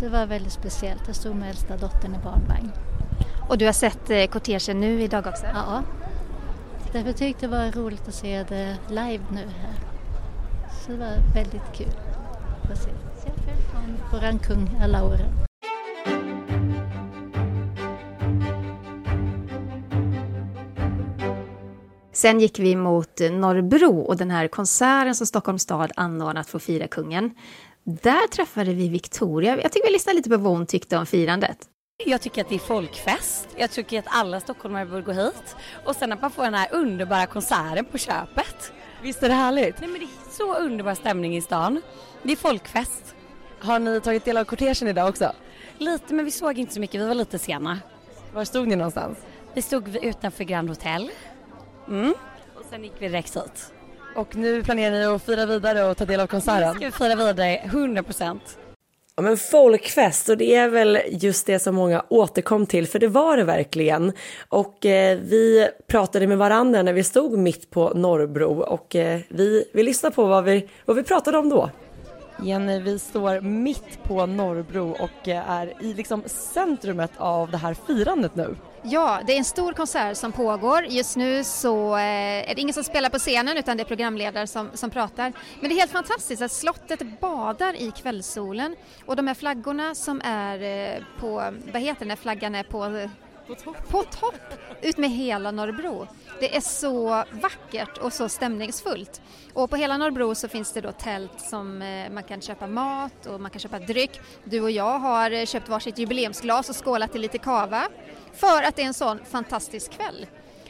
Det var väldigt speciellt. Jag stod med äldsta dottern i barnvagn. Och du har sett eh, kortegen nu idag också? Ja. Därför tyckte jag det var roligt att se det live nu här. Så det var väldigt kul att se. Så jag följde våran kung alla. Sen gick vi mot Norrbro och den här konserten som Stockholms stad anordnat för att fira kungen. Där träffade vi Victoria. Jag tycker vi lyssnar lite på vad hon tyckte om firandet. Jag tycker att det är folkfest. Jag tycker att alla stockholmare bör gå hit. Och sen att man får den här underbara konserten på köpet. Visst är det härligt? Nej men det är så underbar stämning i stan. Det är folkfest. Har ni tagit del av kortegen idag också? Lite men vi såg inte så mycket, vi var lite sena. Var stod ni någonstans? Vi stod utanför Grand Hotel. Mm. Och sen gick vi direkt hit. Och nu planerar ni att fira vidare och ta del av konserten? Nu ska vi fira vidare 100 procent. Ja, men folkfest och det är väl just det som många återkom till för det var det verkligen. Och eh, vi pratade med varandra när vi stod mitt på Norrbro och eh, vi, vi lyssnade på vad vi, vad vi pratade om då. Jenny, vi står mitt på Norrbro och eh, är i liksom centrumet av det här firandet nu. Ja, det är en stor konsert som pågår. Just nu så eh, är det ingen som spelar på scenen utan det är programledare som, som pratar. Men det är helt fantastiskt att slottet badar i kvällssolen och de här flaggorna som är eh, på, vad heter det när flaggan är på på topp. på topp! Ut med hela Norrbro. Det är så vackert och så stämningsfullt. Och på hela Norrbro så finns det då tält som eh, man kan köpa mat och man kan köpa dryck. Du och jag har eh, köpt varsitt jubileumsglas och skålat i lite kava för att det är en sån fantastisk kväll.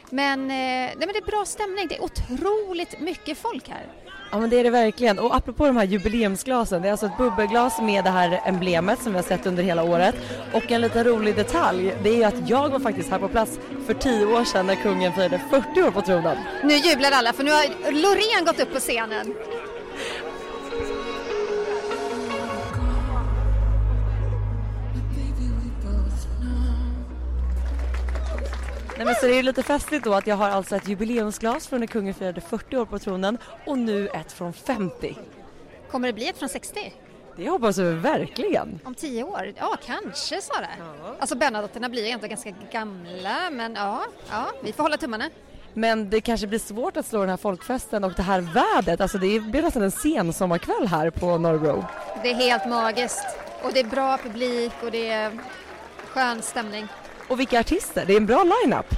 Men, eh, nej, men det är bra stämning, det är otroligt mycket folk här. Ja men det är det verkligen och apropå de här jubileumsglasen, det är alltså ett bubbelglas med det här emblemet som vi har sett under hela året och en liten rolig detalj, det är ju att jag var faktiskt här på plats för tio år sedan när kungen firade 40 år på tronen. Nu jublar alla för nu har Loreen gått upp på scenen. Nej, men så det är lite festligt då att jag har alltså ett jubileumsglas från när kungen firade 40 år på tronen och nu ett från 50. Kommer det bli ett från 60? Det hoppas vi verkligen. Om tio år? Ja, kanske Sara. Ja. Alltså Bernadotterna blir egentligen ganska gamla men ja, ja, vi får hålla tummarna. Men det kanske blir svårt att slå den här folkfesten och det här vädret. Alltså det blir nästan en sen sommarkväll här på Norrbro. Det är helt magiskt och det är bra publik och det är skön stämning. Och vilka artister, det är en bra line-up.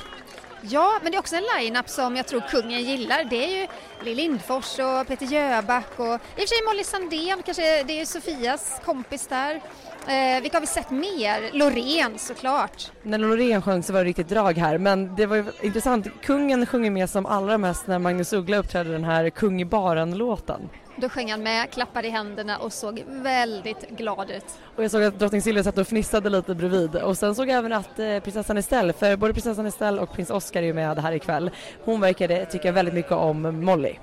Ja, men det är också en line-up som jag tror kungen gillar. Det är ju Lill Lindfors och Peter Jöback och i och för sig Molly Sandén, kanske det är Sofias kompis där. Eh, vilka har vi sett mer? Loreen såklart. När Loreen sjöng så var det riktigt drag här men det var ju intressant. Kungen sjunger med som allra mest när Magnus Uggla uppträdde den här Kung i baren-låten. Då sjöng han med, klappade i händerna och såg väldigt glad ut. Och jag såg att drottning Silvia satt och fnissade lite bredvid och sen såg jag även att eh, prinsessan Estelle, för både prinsessan Estelle och prins Oscar är ju med här ikväll. Hon verkade tycka väldigt mycket om Molly.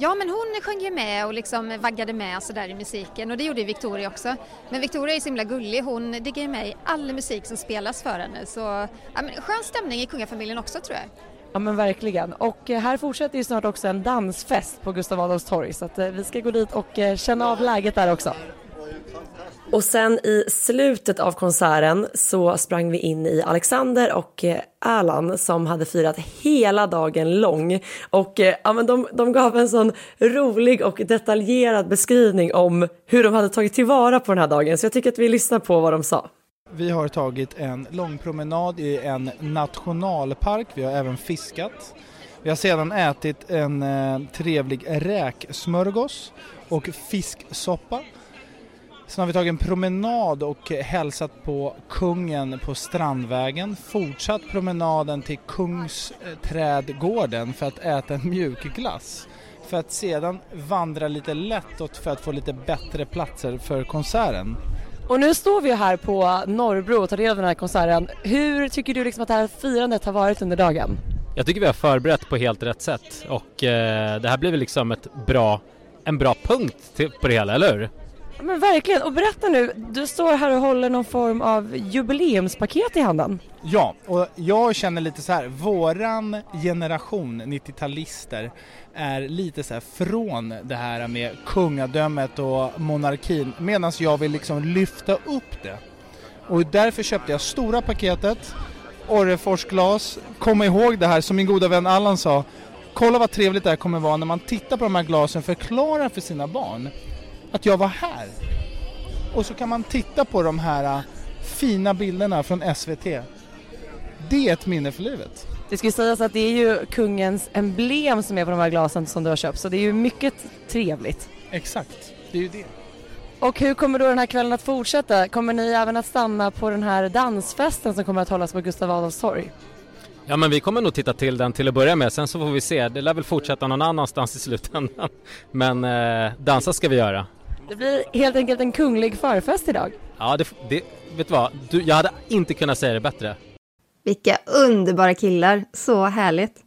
Ja, men hon sjöng ju med och liksom vaggade med så där i musiken och det gjorde Victoria också. Men Victoria är så himla gullig, hon diggar ju med i all musik som spelas för henne. Så ja, men skön stämning i kungafamiljen också tror jag. Ja men verkligen. Och eh, här fortsätter ju snart också en dansfest på Gustav Adolfs torg så att eh, vi ska gå dit och eh, känna av läget där också. Och sen i slutet av konserten så sprang vi in i Alexander och eh, Alan som hade firat hela dagen lång. Och eh, ja, men de, de gav en sån rolig och detaljerad beskrivning om hur de hade tagit tillvara på den här dagen. Så jag tycker att vi lyssnar på vad de sa. Vi har tagit en lång promenad i en nationalpark, vi har även fiskat. Vi har sedan ätit en eh, trevlig räksmörgås och fisksoppa. Sen har vi tagit en promenad och hälsat på kungen på Strandvägen. Fortsatt promenaden till Kungsträdgården för att äta en mjukglass. För att sedan vandra lite lättåt för att få lite bättre platser för konserten. Och nu står vi här på Norrbro och tar del av den här konserten. Hur tycker du liksom att det här firandet har varit under dagen? Jag tycker vi har förberett på helt rätt sätt och eh, det här blir väl liksom ett bra, en bra punkt till, på det hela, eller hur? Men verkligen, och berätta nu, du står här och håller någon form av jubileumspaket i handen. Ja, och jag känner lite så här, våran generation 90-talister är lite så här från det här med kungadömet och monarkin medan jag vill liksom lyfta upp det. Och därför köpte jag stora paketet, Orreforsglas, kom ihåg det här som min goda vän Allan sa, kolla vad trevligt det här kommer vara när man tittar på de här glasen, förklarar för sina barn att jag var här. Och så kan man titta på de här fina bilderna från SVT. Det är ett minne för livet. Det ska ju sägas att det är ju kungens emblem som är på de här glasen som du har köpt så det är ju mycket trevligt. Exakt, det är ju det. Och hur kommer då den här kvällen att fortsätta? Kommer ni även att stanna på den här dansfesten som kommer att hållas på Gustav Adolfs torg? Ja men vi kommer nog titta till den till att börja med, sen så får vi se. Det lär väl fortsätta någon annanstans i slutändan. Men eh, dansa ska vi göra. Det blir helt enkelt en kunglig förfest idag. Ja, det, det vet du vad? Du, jag hade inte kunnat säga det bättre. Vilka underbara killar, så härligt.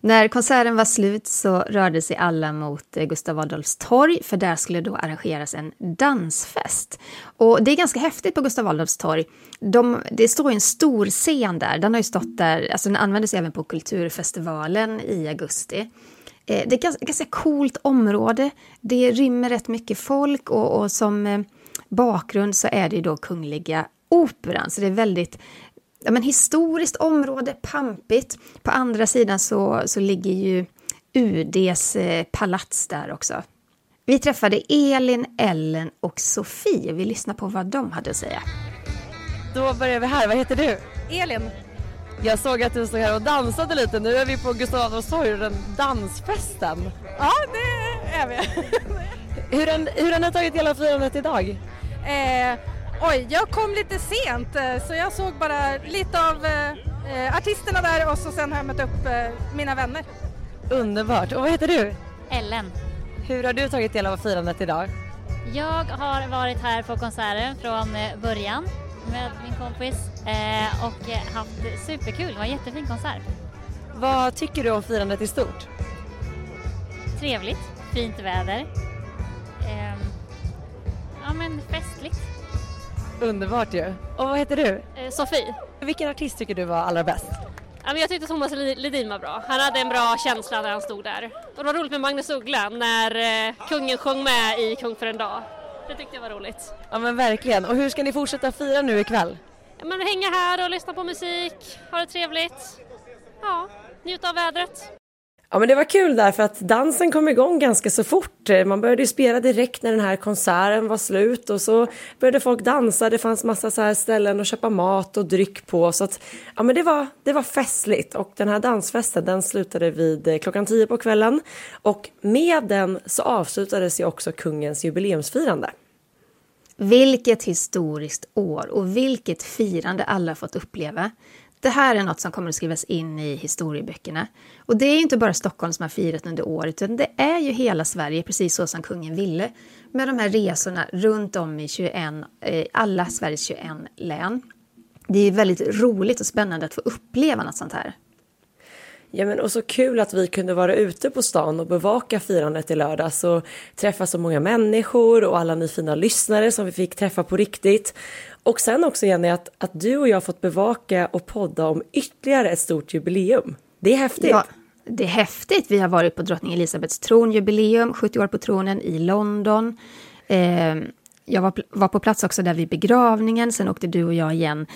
När konserten var slut så rörde sig alla mot eh, Gustav Adolfs torg för där skulle då arrangeras en dansfest. Och det är ganska häftigt på Gustav Adolfs torg. De, det står en stor scen där, den har ju stått där, alltså den användes även på Kulturfestivalen i augusti. Eh, det är ett ganska, ganska coolt område, det rymmer rätt mycket folk och, och som eh, bakgrund så är det ju då Kungliga Operan, så det är väldigt ja, men historiskt område, pampigt. På andra sidan så, så ligger ju UDs eh, palats där också. Vi träffade Elin, Ellen och Sofie. Vi lyssnar på vad de hade att säga. Då börjar vi här. Vad heter du? Elin. Jag såg att du stod här och dansade lite. Nu är vi på Gustav Adolfs torg och den dansfesten. Ja, det är vi. hur, en, hur har ni tagit del av firandet idag? Eh, Oj, jag kom lite sent eh, så jag såg bara lite av eh, eh, artisterna där och så sen har jag mött upp eh, mina vänner. Underbart. Och vad heter du? Ellen. Hur har du tagit del av firandet idag? Jag har varit här på konserten från eh, början med min kompis eh, och haft superkul. Det var en jättefin konsert. Vad tycker du om firandet i stort? Trevligt, fint väder. Ehm, ja men festligt. Underbart ju. Och vad heter du? Eh, Sofie. Vilken artist tycker du var allra bäst? Ja, men jag tyckte Thomas Ledin var bra. Han hade en bra känsla när han stod där. Och det var roligt med Magnus Uggla när eh, kungen sjöng med i Kung för en dag. Det tyckte jag var roligt. Ja men verkligen. Och hur ska ni fortsätta fira nu ikväll? Ja, men hänga här och lyssna på musik, ha det trevligt. Ja, njuta av vädret. Ja men det var kul där för att dansen kom igång ganska så fort. Eh, man började ju spela direkt när den här konserten var slut och så började folk dansa. Det fanns massa så här ställen att köpa mat och dryck på så att ja men det var, det var festligt och den här dansfesten den slutade vid eh, klockan tio på kvällen och med den så avslutades ju också kungens jubileumsfirande. Vilket historiskt år och vilket firande alla fått uppleva. Det här är något som kommer att skrivas in i historieböckerna. Och det är inte bara Stockholm som har firat under året, utan det är ju hela Sverige, precis så som kungen ville. Med de här resorna runt om i 21, eh, alla Sveriges 21 län. Det är väldigt roligt och spännande att få uppleva något sånt här. Ja, men och så kul att vi kunde vara ute på stan och bevaka firandet i lördags och träffa så många människor och alla ni fina lyssnare som vi fick träffa på riktigt. Och sen också Jenny, att, att du och jag fått bevaka och podda om ytterligare ett stort jubileum. Det är häftigt. Ja, det är häftigt. Vi har varit på drottning Elizabeths tronjubileum, 70 år på tronen i London. Eh, jag var, var på plats också där vid begravningen. Sen åkte du och jag igen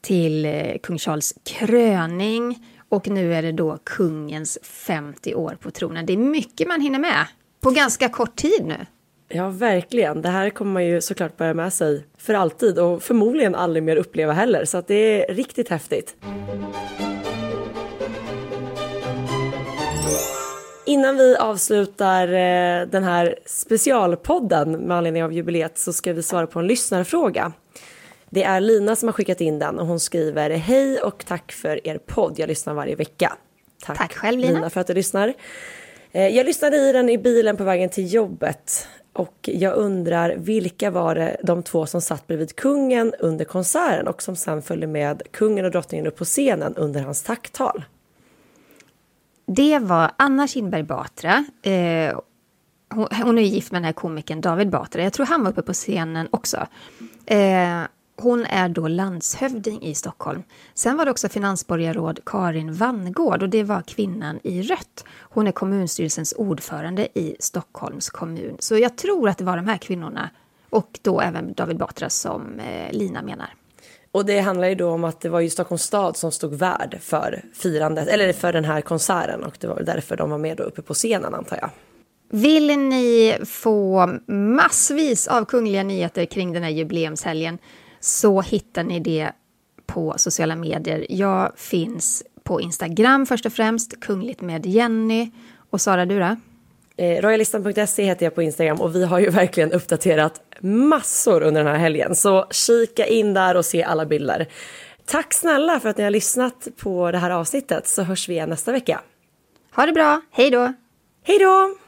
till eh, kung Charles kröning. Och nu är det då kungens 50 år på tronen. Det är mycket man hinner med på ganska kort tid nu. Ja, verkligen. Det här kommer man ju såklart bära med sig för alltid och förmodligen aldrig mer uppleva heller. Så att det är riktigt häftigt. Innan vi avslutar eh, den här specialpodden med anledning av jubileet så ska vi svara på en lyssnarfråga. Det är Lina som har skickat in den och hon skriver Hej och tack för er podd. Jag lyssnar varje vecka. Tack, tack själv Lina. Lina för att du lyssnar. Eh, jag lyssnade i den i bilen på vägen till jobbet och jag undrar vilka var det de två som satt bredvid kungen under konserten och som sen följde med kungen och drottningen upp på scenen under hans tacktal? Det var Anna Kinberg Batra. Eh, hon, hon, är gift med den här komikern David Batra. Jag tror han var uppe på scenen också. Eh, hon är då landshövding i Stockholm. Sen var det också finansborgarråd Karin Vangård och det var kvinnan i rött. Hon är kommunstyrelsens ordförande i Stockholms kommun. Så jag tror att det var de här kvinnorna och då även David Batra som eh, Lina menar. Och det handlar ju då om att det var ju Stockholms stad som stod värd för firandet, eller för den här konserten och det var därför de var med då uppe på scenen antar jag. Vill ni få massvis av kungliga nyheter kring den här jubileumshelgen så hittar ni det på sociala medier. Jag finns på Instagram först och främst, Kungligt med Jenny. Och Sara, du då? Eh, Royalistan.se heter jag på Instagram och vi har ju verkligen uppdaterat massor under den här helgen. Så kika in där och se alla bilder. Tack snälla för att ni har lyssnat på det här avsnittet så hörs vi igen nästa vecka. Ha det bra, hej då! Hej då!